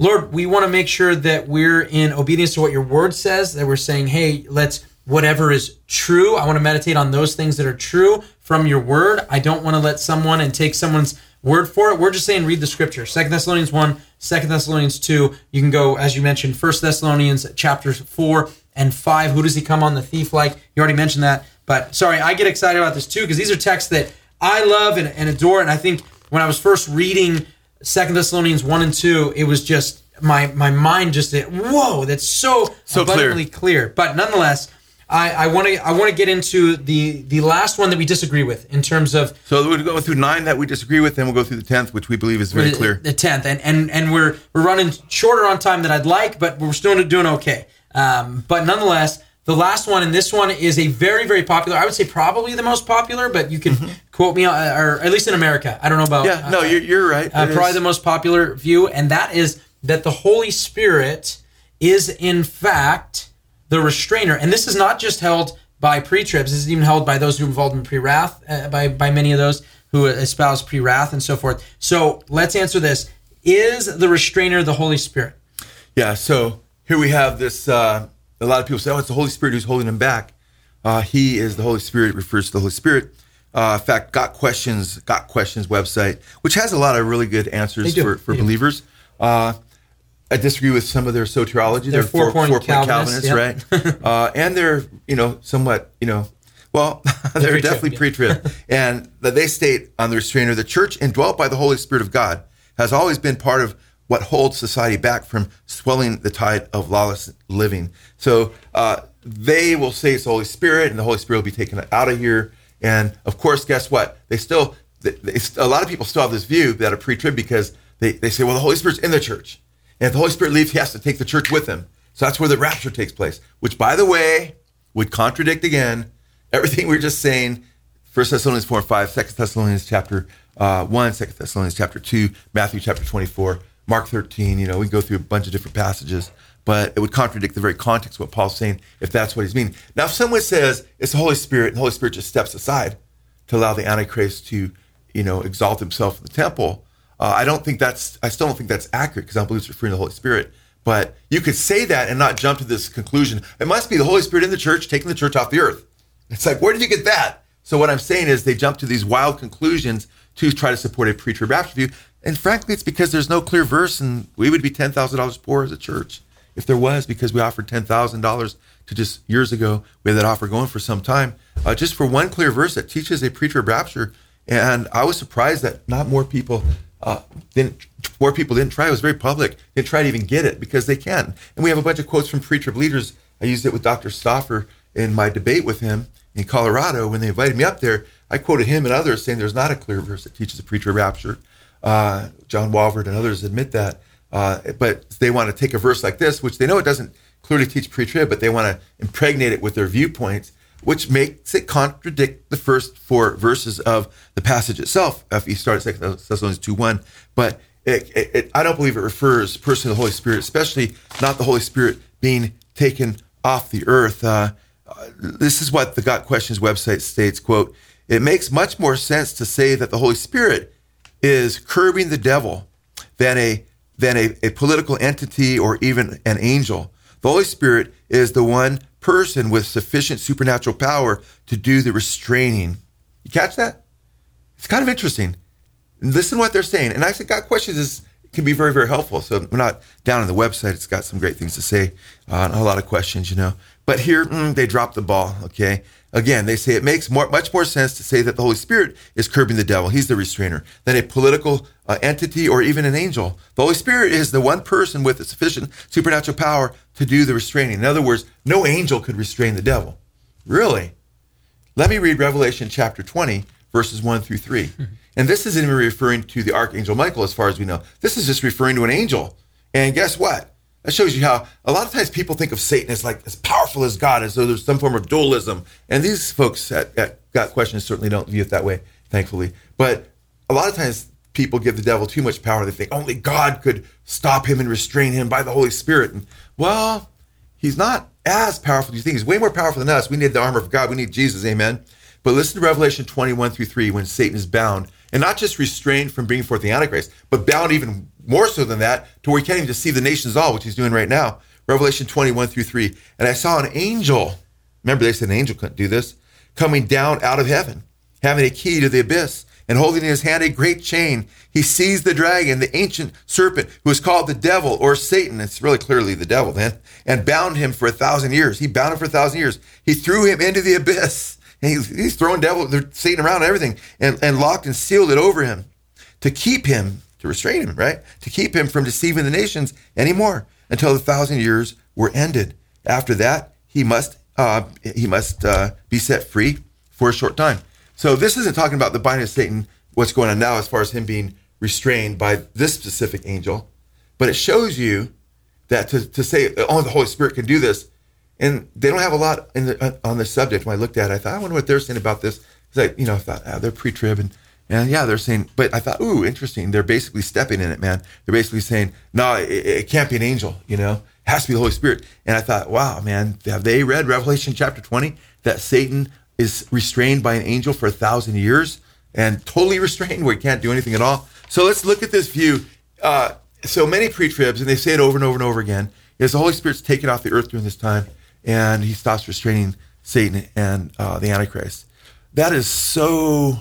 Lord, we want to make sure that we're in obedience to what your word says. That we're saying, hey, let's whatever is true. I want to meditate on those things that are true from your word. I don't want to let someone and take someone's word for it. We're just saying read the scripture. Second Thessalonians 1, 2 Thessalonians 2. You can go, as you mentioned, First Thessalonians chapters 4 and 5. Who does he come on the thief like? You already mentioned that. But sorry, I get excited about this too because these are texts that I love and, and adore. And I think when I was first reading Second Thessalonians 1 and 2, it was just my my mind just whoa, that's so, So abundantly clear. clear. But nonetheless, I I want to I want to get into the the last one that we disagree with in terms of So we'll go through nine that we disagree with, then we'll go through the tenth, which we believe is very the, clear. The tenth, and and and we're we're running shorter on time than I'd like, but we're still doing okay. Um, but nonetheless, the last one and this one is a very very popular. I would say probably the most popular, but you can quote me, on, or at least in America. I don't know about Mm-hmm. yeah, no, uh, you're, you're right. uh, probably is. the most popular view, and that is that the Holy Spirit is in fact the restrainer. And this is not just held by pre-tribs; this is even held by those who are involved in pre-wrath, uh, by by many of those who espouse pre-wrath and so forth. So let's answer this: Is the restrainer the Holy Spirit? Yeah, so here we have this. Uh, a lot of people say, "Oh, it's the Holy Spirit who's holding him back." Uh, he is the Holy Spirit. Refers to the Holy Spirit. Uh, in fact, Got Questions, Got Questions website, which has a lot of really good answers for, for They believers. Uh, I disagree with some of their soteriology. They're four- four-point four-point Calvinists, Calvinists, right? uh, and they're you know somewhat you know well they're pre-trib, definitely yeah. pre-trib, and that they state on the restrainer, the church indwelt by the Holy Spirit of God has always been part of what holds society back from swelling the tide of lawless living. So uh, they will say it's the Holy Spirit, and the Holy Spirit will be taken out of here. And of course, guess what? They still, they, they, a lot of people still have this view that are pre-trib because they, they say, well, the Holy Spirit's in the church, and if the Holy Spirit leaves, he has to take the church with him. So that's where the rapture takes place. Which, by the way, would contradict again everything we are just saying. First Thessalonians 4 and 5, 2 Thessalonians chapter uh, 1, 2 Thessalonians chapter 2, Matthew chapter 24, Mark 13. You know, we go through a bunch of different passages, but it would contradict the very context of what Paul's saying if that's what he's meaning. Now, if someone says it's the Holy Spirit and the Holy Spirit just steps aside to allow the Antichrist to, you know, exalt himself in the temple, uh, I don't think that's, I still don't think that's accurate because I don't believe it's referring to the Holy Spirit. But you could say that and not jump to this conclusion. It must be the Holy Spirit in the church taking the church off the earth. It's like, where did you get that? So what I'm saying is they jump to these wild conclusions to try to support a pre-trib rapture view. And frankly, it's because there's no clear verse, and we would be ten thousand dollars poor as a church if there was, because we offered ten thousand dollars to just years ago. We had that offer going for some time, uh, just for one clear verse that teaches a preacher of rapture. And I was surprised that not more people uh, didn't. More people didn't try. It was very public. Didn't try to even get it because they can. And we have a bunch of quotes from pre-trib leaders. I used it with Dr. Stauffer in my debate with him in Colorado when they invited me up there. I quoted him and others saying there's not a clear verse that teaches a pre-trib rapture. Uh, John Walvoord and others admit that. Uh, but they want to take a verse like this, which they know it doesn't clearly teach pre-trib, but they want to impregnate it with their viewpoints, which makes it contradict the first four verses of the passage itself. If you start at 2 Thessalonians 2 1. But it, it, it, I don't believe it refers personally to the Holy Spirit, especially not the Holy Spirit being taken off the earth. Uh, uh, this is what the Got Questions website states, quote, it makes much more sense to say that the Holy Spirit is curbing the devil than a than a, a political entity or even an angel. The Holy Spirit is the one person with sufficient supernatural power to do the restraining. You catch that? It's kind of interesting. Listen to what they're saying. And actually, Got Questions is can be very, very helpful. So we're not down on the website. It's got some great things to say, uh, a lot of questions, you know. But here, mm, they dropped the ball. Okay. Again, they say it makes more, much more sense to say that the Holy Spirit is curbing the devil. He's the restrainer than a political uh, entity or even an angel. The Holy Spirit is the one person with the sufficient supernatural power to do the restraining. In other words, no angel could restrain the devil. Really? Let me read Revelation chapter 20, verses 1 through 3. And this isn't even referring to the archangel Michael, as far as we know. This is just referring to an angel. And guess what? That shows you how a lot of times people think of Satan as like as powerful as God, as though there's some form of dualism. And these folks at, at Got Questions certainly don't view it that way, thankfully. But a lot of times people give the devil too much power. They think only God could stop him and restrain him by the Holy Spirit. And well, he's not as powerful as you think. He's way more powerful than us. We need the armor of God. We need Jesus. Amen. But listen to Revelation 21 through 3 when Satan is bound and not just restrained from bringing forth the Antichrist, but bound even more so than that to where he can't even see the nations all, which he's doing right now. Revelation 21 through 3. And I saw an angel, remember they said an angel couldn't do this, coming down out of heaven, having a key to the abyss, and holding in his hand a great chain. He seized the dragon, the ancient serpent, who is called the devil or Satan. It's really clearly the devil then, and bound him for a thousand years. He bound him for a thousand years. He threw him into the abyss. And he's, he's throwing devil, Satan around and everything, and, and locked and sealed it over him to keep him, to restrain him, right? To keep him from deceiving the nations anymore until the thousand years were ended. After that, he must uh, he must uh, be set free for a short time. So this isn't talking about the binding of Satan, what's going on now as far as him being restrained by this specific angel, but it shows you that to, to say only the Holy Spirit can do this, and they don't have a lot the, on the subject. When I looked at it, I thought, I wonder what they're saying about this. Because I, you know, I thought ah, they're pre-trib and and yeah, they're saying, but I thought, ooh, interesting. They're basically stepping in it, man. They're basically saying, no, it, it can't be an angel, you know, it has to be the Holy Spirit. And I thought, wow, man, have they read Revelation chapter 20 that Satan is restrained by an angel for a thousand years and totally restrained where he can't do anything at all? So let's look at this view. Uh, so many pre tribs, and they say it over and over and over again, is the Holy Spirit's taken off the earth during this time and he stops restraining Satan and uh, the Antichrist. That is so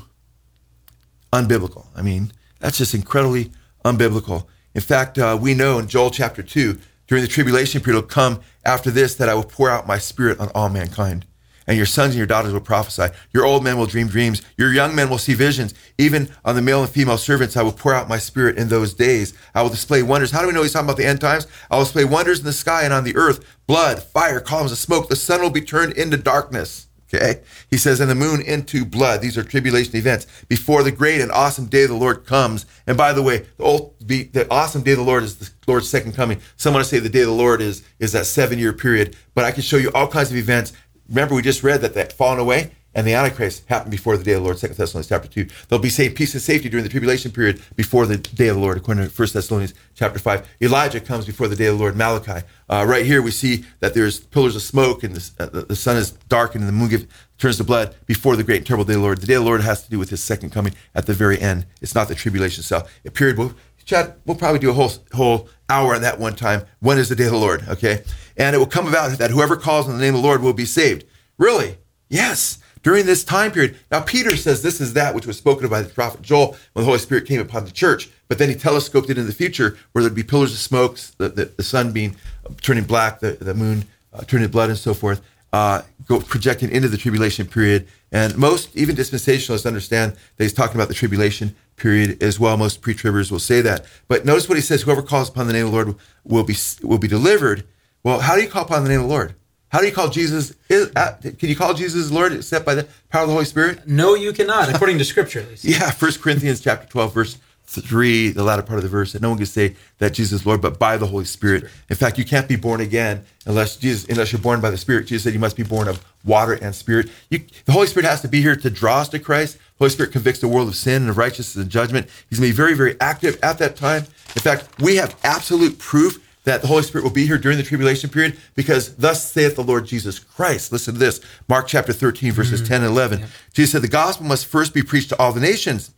unbiblical. I mean, that's just incredibly unbiblical. In fact, uh, we know in Joel chapter 2, during the tribulation period will come after this that I will pour out my spirit on all mankind. And your sons and your daughters will prophesy. Your old men will dream dreams. Your young men will see visions. Even on the male and female servants, I will pour out my spirit in those days. I will display wonders. How do we know he's talking about the end times? I will display wonders in the sky and on the earth blood, fire, columns of smoke. The sun will be turned into darkness Okay. He says, and the moon into blood. These are tribulation events before the great and awesome day of the Lord comes. And by the way, the, old, the awesome day of the Lord is the Lord's second coming. Some want to say the day of the Lord is, is that seven year period, but I can show you all kinds of events. Remember, we just read that that fallen away and the Antichrist happened before the day of the Lord, 2 Thessalonians chapter 2. They'll be saved peace and safety during the tribulation period before the day of the Lord, according to 1 Thessalonians chapter 5. Elijah comes before the day of the Lord, Malachi. Uh, right here we see that there's pillars of smoke and the, uh, the sun is darkened and the moon give, turns to blood before the great and terrible day of the Lord. The day of the Lord has to do with his second coming at the very end. It's not the tribulation itself. A period, we'll, Chad, we'll probably do a whole, whole hour on that one time. When is the day of the Lord? Okay. And it will come about that whoever calls on the name of the Lord will be saved. Really? Yes during this time period. Now, Peter says this is that which was spoken by the prophet Joel when the Holy Spirit came upon the church. But then he telescoped it in the future where there'd be pillars of smoke, the, the, the sun being uh, turning black, the, the moon uh, turning blood, and so forth, uh, go projecting into the tribulation period. And most, even dispensationalists, understand that he's talking about the tribulation period as well. Most pre-tribbers will say that. But notice what he says: "Whoever calls upon the name of the Lord will be will be delivered." Well, how do you call upon the name of the Lord? How do you call Jesus? Is, uh, can you call Jesus Lord except by the power of the Holy Spirit? No, you cannot, according to Scripture. At least. yeah, First Corinthians chapter twelve, verse three, the latter part of the verse, that no one can say that Jesus is Lord, but by the Holy Spirit. In fact, you can't be born again unless Jesus, unless you're born by the Spirit. Jesus said you must be born of water and Spirit. You, the Holy Spirit has to be here to draw us to Christ. The Holy Spirit convicts the world of sin and of righteousness and judgment. He's going to be very, very active at that time. In fact, we have absolute proof that the Holy Spirit will be here during the tribulation period because thus saith the Lord Jesus Christ. Listen to this Mark chapter 13, verses mm-hmm. 10 and 11. Jesus said, The gospel must first be preached to all the nations.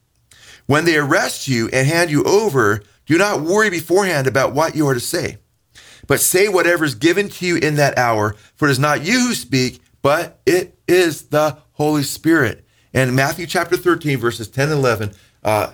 When they arrest you and hand you over, do not worry beforehand about what you are to say, but say whatever is given to you in that hour, for it is not you who speak, but it is the Holy Spirit. And Matthew chapter 13, verses 10 and 11, uh,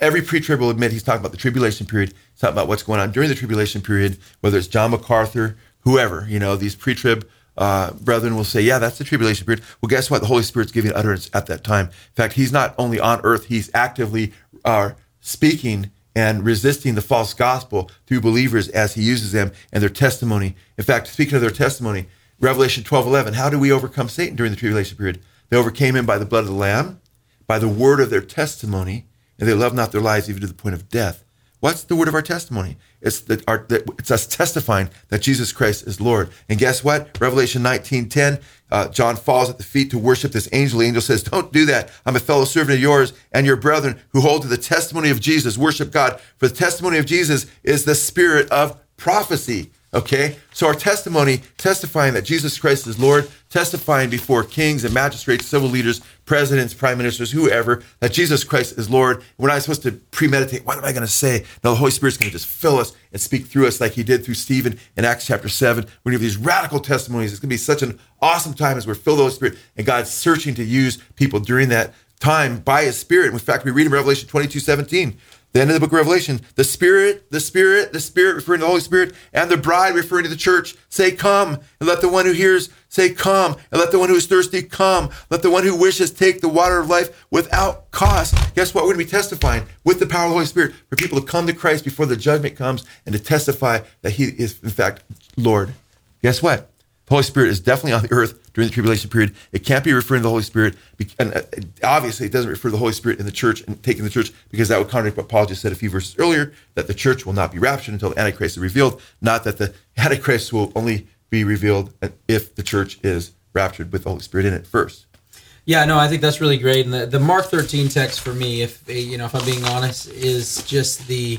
every pre-trib will admit he's talking about the tribulation period. He's talking about what's going on during the tribulation period, whether it's John MacArthur, whoever, you know, these pre-trib uh, brethren will say, yeah, that's the tribulation period. Well, guess what? The Holy Spirit's giving utterance at that time. In fact, he's not only on earth, he's actively uh, speaking and resisting the false gospel through believers as he uses them and their testimony. In fact, speaking of their testimony, Revelation 12, 11, how do we overcome Satan during the tribulation period? They overcame him by the blood of the Lamb, by the word of their testimony, and they love not their lives even to the point of death. What's the word of our testimony? It's that our it's us testifying that Jesus Christ is Lord. And guess what? Revelation 19, 10, uh, John falls at the feet to worship this angel. The angel says, Don't do that. I'm a fellow servant of yours and your brethren who hold to the testimony of Jesus. Worship God. For the testimony of Jesus is the spirit of prophecy. Okay? So our testimony, testifying that Jesus Christ is Lord, testifying before kings and magistrates, civil leaders, presidents, prime ministers, whoever, that Jesus Christ is Lord. We're not supposed to premeditate, what am I going to say? No, the Holy Spirit's going to just fill us and speak through us like he did through Stephen in Acts chapter 7. We have these radical testimonies. It's going to be such an awesome time as we're filled with the Holy Spirit and God's searching to use people during that time by his Spirit. In fact, we read in Revelation 22, 17, the end of the book of Revelation, the Spirit, the Spirit, the Spirit referring to the Holy Spirit, and the bride referring to the church say, Come, and let the one who hears say, Come, and let the one who is thirsty come. Let the one who wishes take the water of life without cost. Guess what? We're going to be testifying with the power of the Holy Spirit for people to come to Christ before the judgment comes and to testify that He is, in fact, Lord. Guess what? The Holy Spirit is definitely on the earth during the tribulation period. It can't be referring to the Holy Spirit. And uh, obviously, it doesn't refer to the Holy Spirit in the church and taking the church because that would contradict what Paul just said a few verses earlier that the church will not be raptured until the Antichrist is revealed, not that the Antichrist will only be revealed if the church is raptured with the Holy Spirit in it first. Yeah, no, I think that's really great. And the, the Mark 13 text for me, if you know, if I'm being honest, is just the,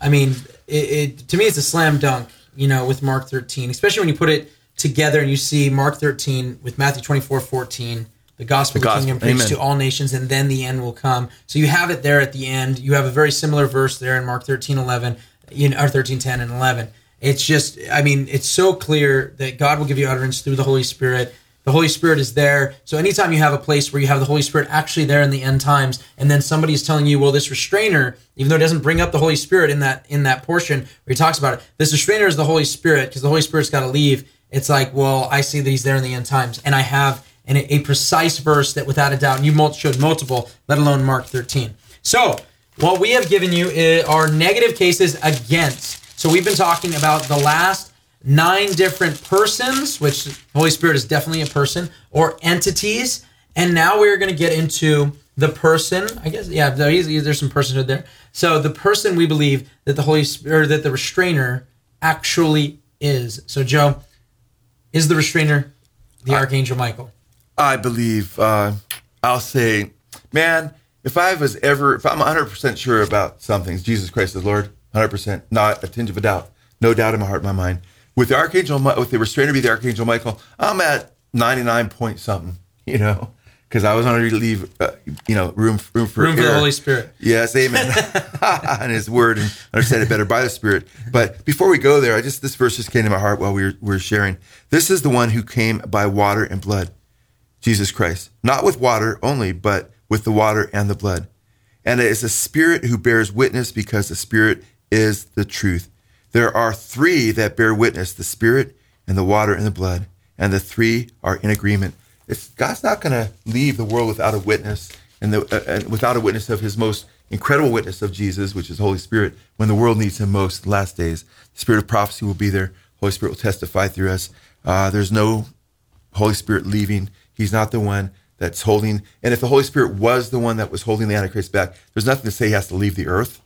I mean, it, it to me, it's a slam dunk. You know, with Mark 13, especially when you put it together and you see Mark 13 with Matthew 24, 14, the gospel, the gospel. of the kingdom preached to all nations, and then the end will come. So you have it there at the end. You have a very similar verse there in Mark 13, 11, you know, or 13, 10 and 11. It's just, I mean, it's so clear that God will give you utterance through the Holy Spirit. The Holy Spirit is there. So anytime you have a place where you have the Holy Spirit actually there in the end times, and then somebody is telling you, well, this restrainer, even though it doesn't bring up the Holy Spirit in that in that portion where he talks about it, this restrainer is the Holy Spirit because the Holy Spirit's got to leave it's like, well, I see that he's there in the end times, and I have an, a precise verse that, without a doubt, you showed multiple, let alone Mark 13. So, what we have given you are negative cases against. So, we've been talking about the last nine different persons, which Holy Spirit is definitely a person, or entities. And now we're going to get into the person. I guess, yeah, there's some personhood there. So, the person we believe that the Holy Spirit, that the restrainer actually is. So, Joe, is the restrainer the I, Archangel Michael? I believe. Uh, I'll say, man, if I was ever, if I'm 100% sure about something, Jesus Christ is Lord, 100%, not a tinge of a doubt, no doubt in my heart, my mind. With the Archangel, with the restrainer be the Archangel Michael, I'm at 99 point something, you know because I was going to leave, uh, you know, room room for room for the Holy Spirit. Yes, Amen. and His Word, and understand it better by the Spirit. But before we go there, I just this verse just came to my heart while we were, we were sharing. This is the one who came by water and blood, Jesus Christ, not with water only, but with the water and the blood. And it is a Spirit who bears witness, because the Spirit is the truth. There are three that bear witness: the Spirit and the water and the blood, and the three are in agreement God's not going to leave the world without a witness and, the, uh, without a witness of his most incredible witness of Jesus, which is Holy Spirit, when the world needs him most the last days. The spirit of prophecy will be there. Holy Spirit will testify through us. Uh, there's no Holy Spirit leaving. He's not the one that's holding. And if the Holy Spirit was the one that was holding the Antichrist back, there's nothing to say he has to leave the earth.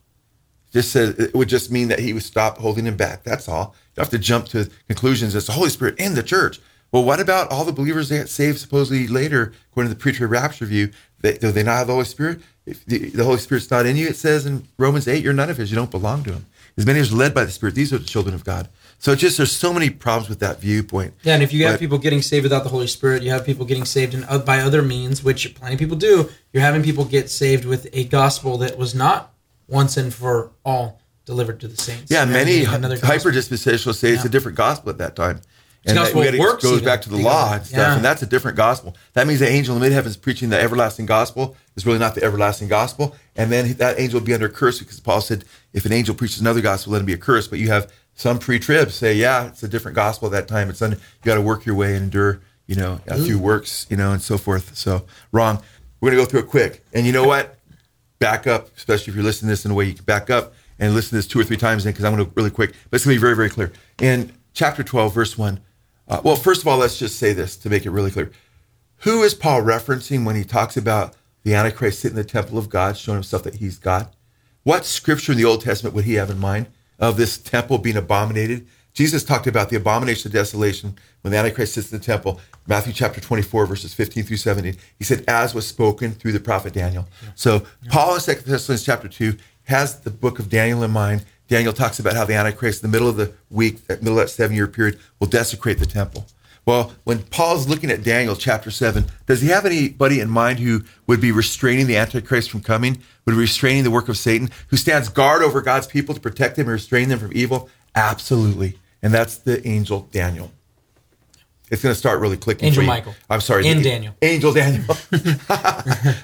Just says it would just mean that he would stop holding him back. That's all. You have to jump to conclusions. It's the Holy Spirit in the church. Well, what about all the believers that get saved supposedly later, according to the pre-trib rapture view? They, do they not have the Holy Spirit? If the, the, Holy Spirit's not in you, it says in Romans 8, you're none of his. You don't belong to him. As many as are led by the Spirit, these are the children of God. So just there's so many problems with that viewpoint. Yeah, and if you have people getting saved without the Holy Spirit, you have people getting saved in, uh, by other means, which plenty of people do. You're having people get saved with a gospel that was not once and for all delivered to the saints. Yeah, many hyper dispensationalists say yeah. it's a different gospel at that time and that, we gotta, goes back to the law and stuff, yeah. and that's a different gospel. That means the angel in the mid is preaching the everlasting gospel is really not the everlasting gospel, and then that angel will be under a curse because Paul said if an angel preaches another gospel, let him be a curse. But you have some pre-tribs say, yeah, it's a different gospel at that time. It's un, you got to work your way and endure, you know, a Ooh. few works, you know, and so forth. So wrong. We're gonna go through it quick, and you know what? Back up, especially if you're listening to this in a way you can back up and listen to this two or three times then because I'm going to really quick, but it's going to be very, very clear. In chapter 12, verse 1, uh, well, first of all, let's just say this to make it really clear. Who is Paul referencing when he talks about the Antichrist sitting in the temple of God, showing himself that he's God? what scripture in the Old Testament would he have in mind of this temple being abominated? Jesus talked about the abomination of desolation when the Antichrist sits in the temple. Matthew chapter 24, verses 15 through 17. He said, as was spoken through the prophet Daniel. Yeah. So yeah. Paul in 2 Thessalonians chapter 2 has the book of Daniel in mind. Daniel talks about how the Antichrist, in the middle of the week, the middle of that seven year period, will desecrate the temple. Well, when Paul's looking at Daniel chapter 7, does he have anybody in mind who would be restraining the Antichrist from coming, would be restraining the work of Satan, who stands guard over God's people to protect them and restrain them from evil? Absolutely. And that's the angel Daniel. It's going to start really clicking. Angel Michael. I'm sorry. In the, Daniel. Angel Daniel.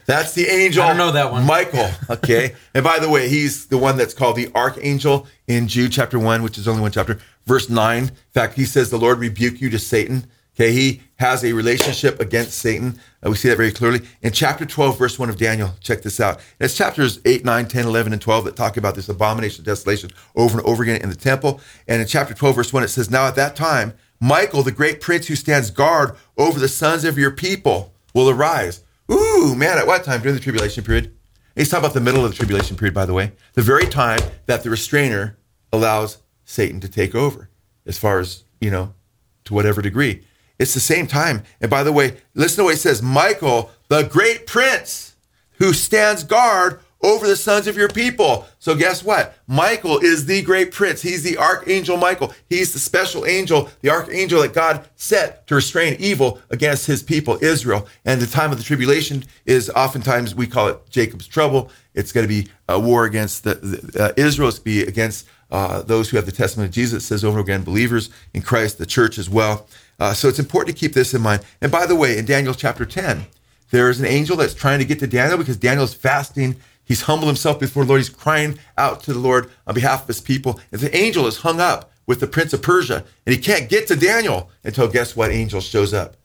that's the angel. I don't know that one. Michael. Okay. and by the way, he's the one that's called the archangel in Jude chapter 1, which is only one chapter, verse 9. In fact, he says, The Lord rebuke you to Satan. Okay. He has a relationship against Satan. Uh, we see that very clearly. In chapter 12, verse 1 of Daniel, check this out. And it's chapters 8, 9, 10, 11, and 12 that talk about this abomination of desolation over and over again in the temple. And in chapter 12, verse 1, it says, Now at that time, Michael, the great prince who stands guard over the sons of your people, will arise. Ooh, man, at what time? During the tribulation period. He's talking about the middle of the tribulation period, by the way. The very time that the restrainer allows Satan to take over, as far as, you know, to whatever degree. It's the same time. And by the way, listen to what he says Michael, the great prince who stands guard over the sons of your people. So guess what? Michael is the great prince. He's the archangel Michael. He's the special angel, the archangel that God set to restrain evil against his people, Israel. And the time of the tribulation is oftentimes we call it Jacob's trouble. It's going to be a war against the, the uh, Israel. It's be against uh, those who have the testimony of Jesus. It says over again, believers in Christ, the church as well. Uh, so it's important to keep this in mind. And by the way, in Daniel chapter 10, there is an angel that's trying to get to Daniel because Daniel's fasting He's humbled himself before the Lord. He's crying out to the Lord on behalf of his people. And the angel is hung up with the prince of Persia, and he can't get to Daniel until guess what angel shows up?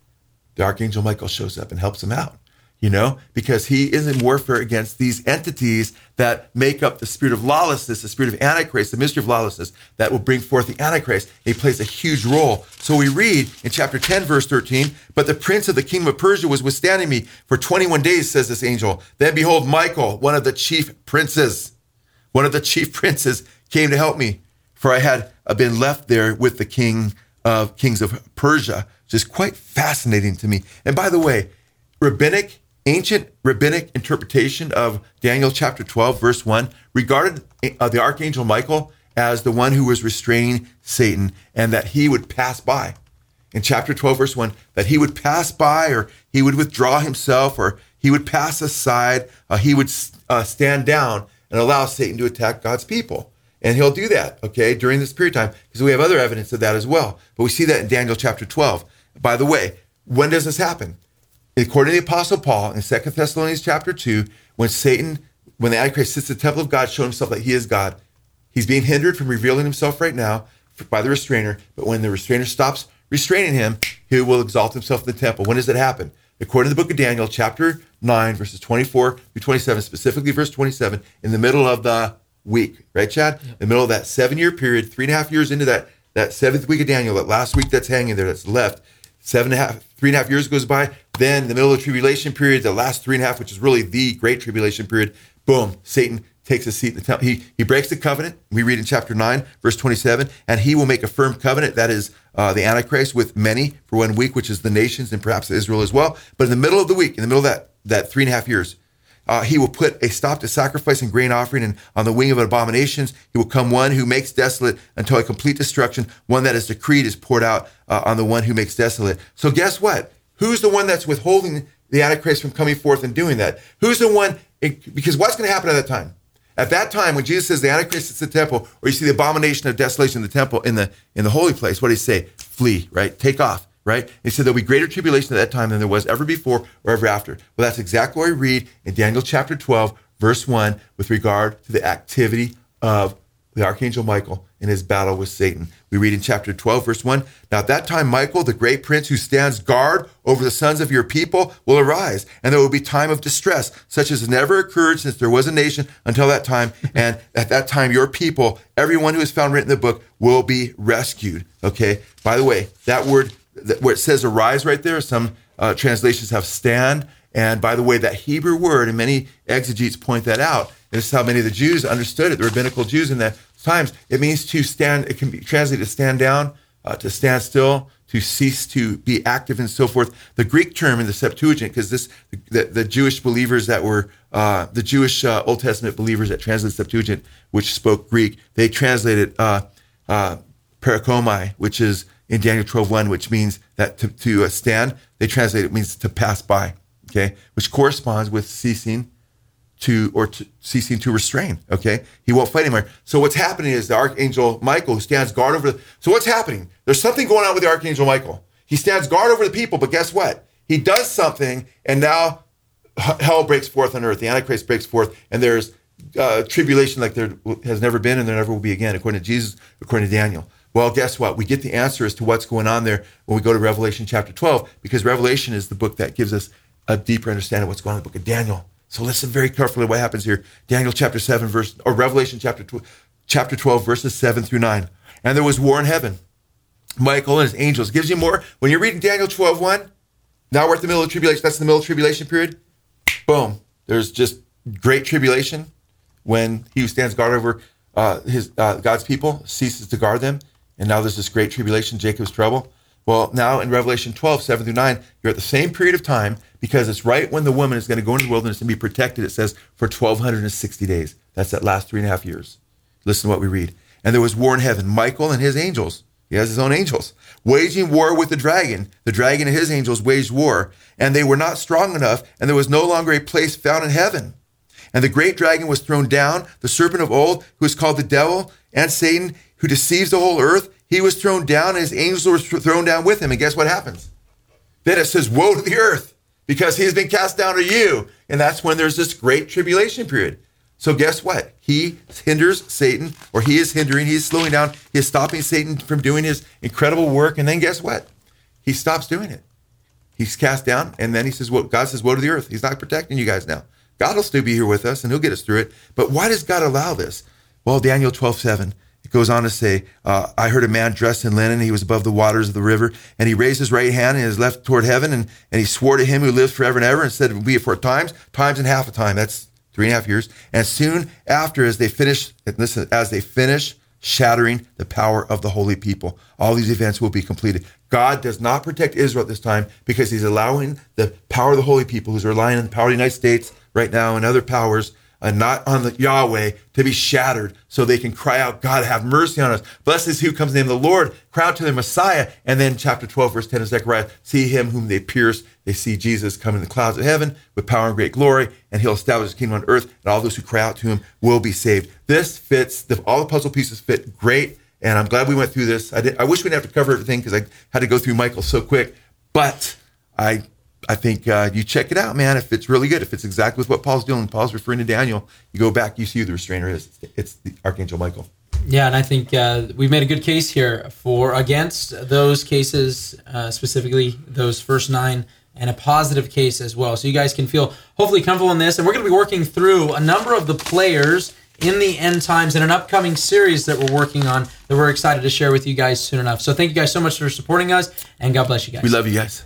The archangel Michael shows up and helps him out you know, because he is in warfare against these entities that make up the spirit of lawlessness, the spirit of Antichrist, the mystery of lawlessness that will bring forth the Antichrist. He plays a huge role. So we read in chapter 10, verse 13, but the prince of the kingdom of Persia was withstanding me for 21 days, says this angel. Then behold, Michael, one of the chief princes, one of the chief princes came to help me, for I had uh, been left there with the king of kings of Persia, which is quite fascinating to me. And by the way, rabbinic ancient rabbinic interpretation of Daniel chapter 12, verse 1 regarded uh, the archangel Michael as the one who was restraining Satan and that he would pass by. In chapter 12, verse 1, that he would pass by or he would withdraw himself or he would pass aside, uh, he would uh, stand down and allow Satan to attack God's people. And he'll do that, okay, during this period of time, because we have other evidence of that as well. But we see that in Daniel chapter 12. By the way, when does this happen? According to the Apostle Paul in Second Thessalonians chapter 2, when Satan, when the Antichrist sits in the temple of God, showing himself that he is God, he's being hindered from revealing himself right now by the restrainer. But when the restrainer stops restraining him, he will exalt himself in the temple. When does it happen? According to the book of Daniel, chapter 9, verses 24 through 27, specifically verse 27, in the middle of the week, right, Chad? Yep. In the middle of that seven year period, three and a half years into that, that seventh week of Daniel, that last week that's hanging there, that's left, seven and a half, three and a half years goes by. Then the middle of the tribulation period, the last three and a half, which is really the great tribulation period, boom, Satan takes a seat in the temple. He, he breaks the covenant. We read in chapter 9, verse 27, and he will make a firm covenant, that is uh, the Antichrist, with many for one week, which is the nations and perhaps Israel as well. But in the middle of the week, in the middle of that, that three and a half years, uh, he will put a stop to sacrifice and grain offering, and on the wing of abominations, he will come one who makes desolate until a complete destruction. One that is decreed is poured out uh, on the one who makes desolate. So, guess what? Who's the one that's withholding the Antichrist from coming forth and doing that? Who's the one? Because what's going to happen at that time? At that time, when Jesus says the Antichrist is the temple, or you see the abomination of desolation in the temple in the in the holy place, what do he say? Flee, right? Take off right? He said there'll be greater tribulation at that time than there was ever before or ever after. Well, that's exactly what we read in Daniel chapter 12, verse 1, with regard to the activity of the archangel Michael in his battle with Satan. We read in chapter 12, verse 1 Now at that time, Michael, the great prince who stands guard over the sons of your people, will arise, and there will be time of distress, such as has never occurred since there was a nation until that time. And at that time, your people, everyone who is found written in the book, will be rescued. Okay? By the way, that word where it says arise right there, some uh, translations have stand. And by the way, that Hebrew word, and many exegetes point that out, this is how many of the Jews understood it, the rabbinical Jews in that times. It means to stand, it can be translated to stand down, uh, to stand still, to cease to be active, and so forth. The Greek term in the Septuagint, because this the, the, Jewish believers that were uh, the Jewish uh, Old Testament believers that translated Septuagint, which spoke Greek, they translated uh, uh, perikomai, which is in Daniel 12:1, which means that to, to uh, stand. They translate it means to pass by. Okay, which corresponds with ceasing to or to, ceasing to restrain. Okay, he won't fight anymore. So what's happening is the archangel Michael, who stands guard over. The, so what's happening? There's something going on with the archangel Michael. He stands guard over the people, but guess what? He does something, and now hell breaks forth on earth. The Antichrist breaks forth, and there's uh, tribulation like there has never been, and there never will be again, according to Jesus, according to Daniel. Well, guess what? We get the answer as to what's going on there when we go to Revelation chapter 12, because Revelation is the book that gives us a deeper understanding of what's going on in the book of Daniel. So listen very carefully what happens here. Daniel chapter 7, verse, or Revelation chapter 12, chapter 12, verses 7 through 9. And there was war in heaven. Michael and his angels. Gives you more. When you're reading Daniel 12, 1, now we're at the middle of tribulation. That's the middle of tribulation period. Boom. There's just great tribulation when he who stands guard over uh, his uh, God's people ceases to guard them. And now there's this great tribulation, Jacob's trouble. Well, now in Revelation 12, 7 through 9, you're at the same period of time because it's right when the woman is going to go into the wilderness and be protected, it says, for 1,260 days. That's that last three and a half years. Listen to what we read. And there was war in heaven. Michael and his angels, he has his own angels, waging war with the dragon. The dragon and his angels waged war, and they were not strong enough, and there was no longer a place found in heaven. And the great dragon was thrown down, the serpent of old, who is called the devil and Satan, who deceives the whole earth. He was thrown down, and his angels were thrown down with him. And guess what happens? Then it says, Woe to the earth, because he has been cast down to you. And that's when there's this great tribulation period. So guess what? He hinders Satan, or he is hindering, he is slowing down, he is stopping Satan from doing his incredible work. And then guess what? He stops doing it. He's cast down, and then he says, Well, God says, Woe to the earth. He's not protecting you guys now. God will still be here with us and he'll get us through it. But why does God allow this? Well, Daniel 12, 7, it goes on to say, uh, I heard a man dressed in linen. He was above the waters of the river. And he raised his right hand and his left toward heaven. And, and he swore to him who lives forever and ever and said, It will be for times, times and half a time. That's three and a half years. And soon after, as they finish, listen, as they finish shattering the power of the holy people, all these events will be completed. God does not protect Israel at this time because he's allowing the power of the holy people who's relying on the power of the United States right now and other powers and not on the Yahweh to be shattered so they can cry out, God, have mercy on us. Blessed is who comes in the name of the Lord, cry out to the Messiah. And then chapter 12, verse 10 of Zechariah, see him whom they pierced. They see Jesus come in the clouds of heaven with power and great glory, and he'll establish his kingdom on earth, and all those who cry out to him will be saved. This fits, the, all the puzzle pieces fit great, and I'm glad we went through this. I, did, I wish we didn't have to cover everything because I had to go through Michael so quick, but I I think uh, you check it out, man. If it's really good, if it's exactly with what Paul's doing, Paul's referring to Daniel. You go back, you see who the restrainer is. It's the Archangel Michael. Yeah, and I think uh, we've made a good case here for against those cases, uh, specifically those first nine, and a positive case as well. So you guys can feel hopefully comfortable in this. And we're going to be working through a number of the players in the end times in an upcoming series that we're working on that we're excited to share with you guys soon enough. So thank you guys so much for supporting us, and God bless you guys. We love you guys.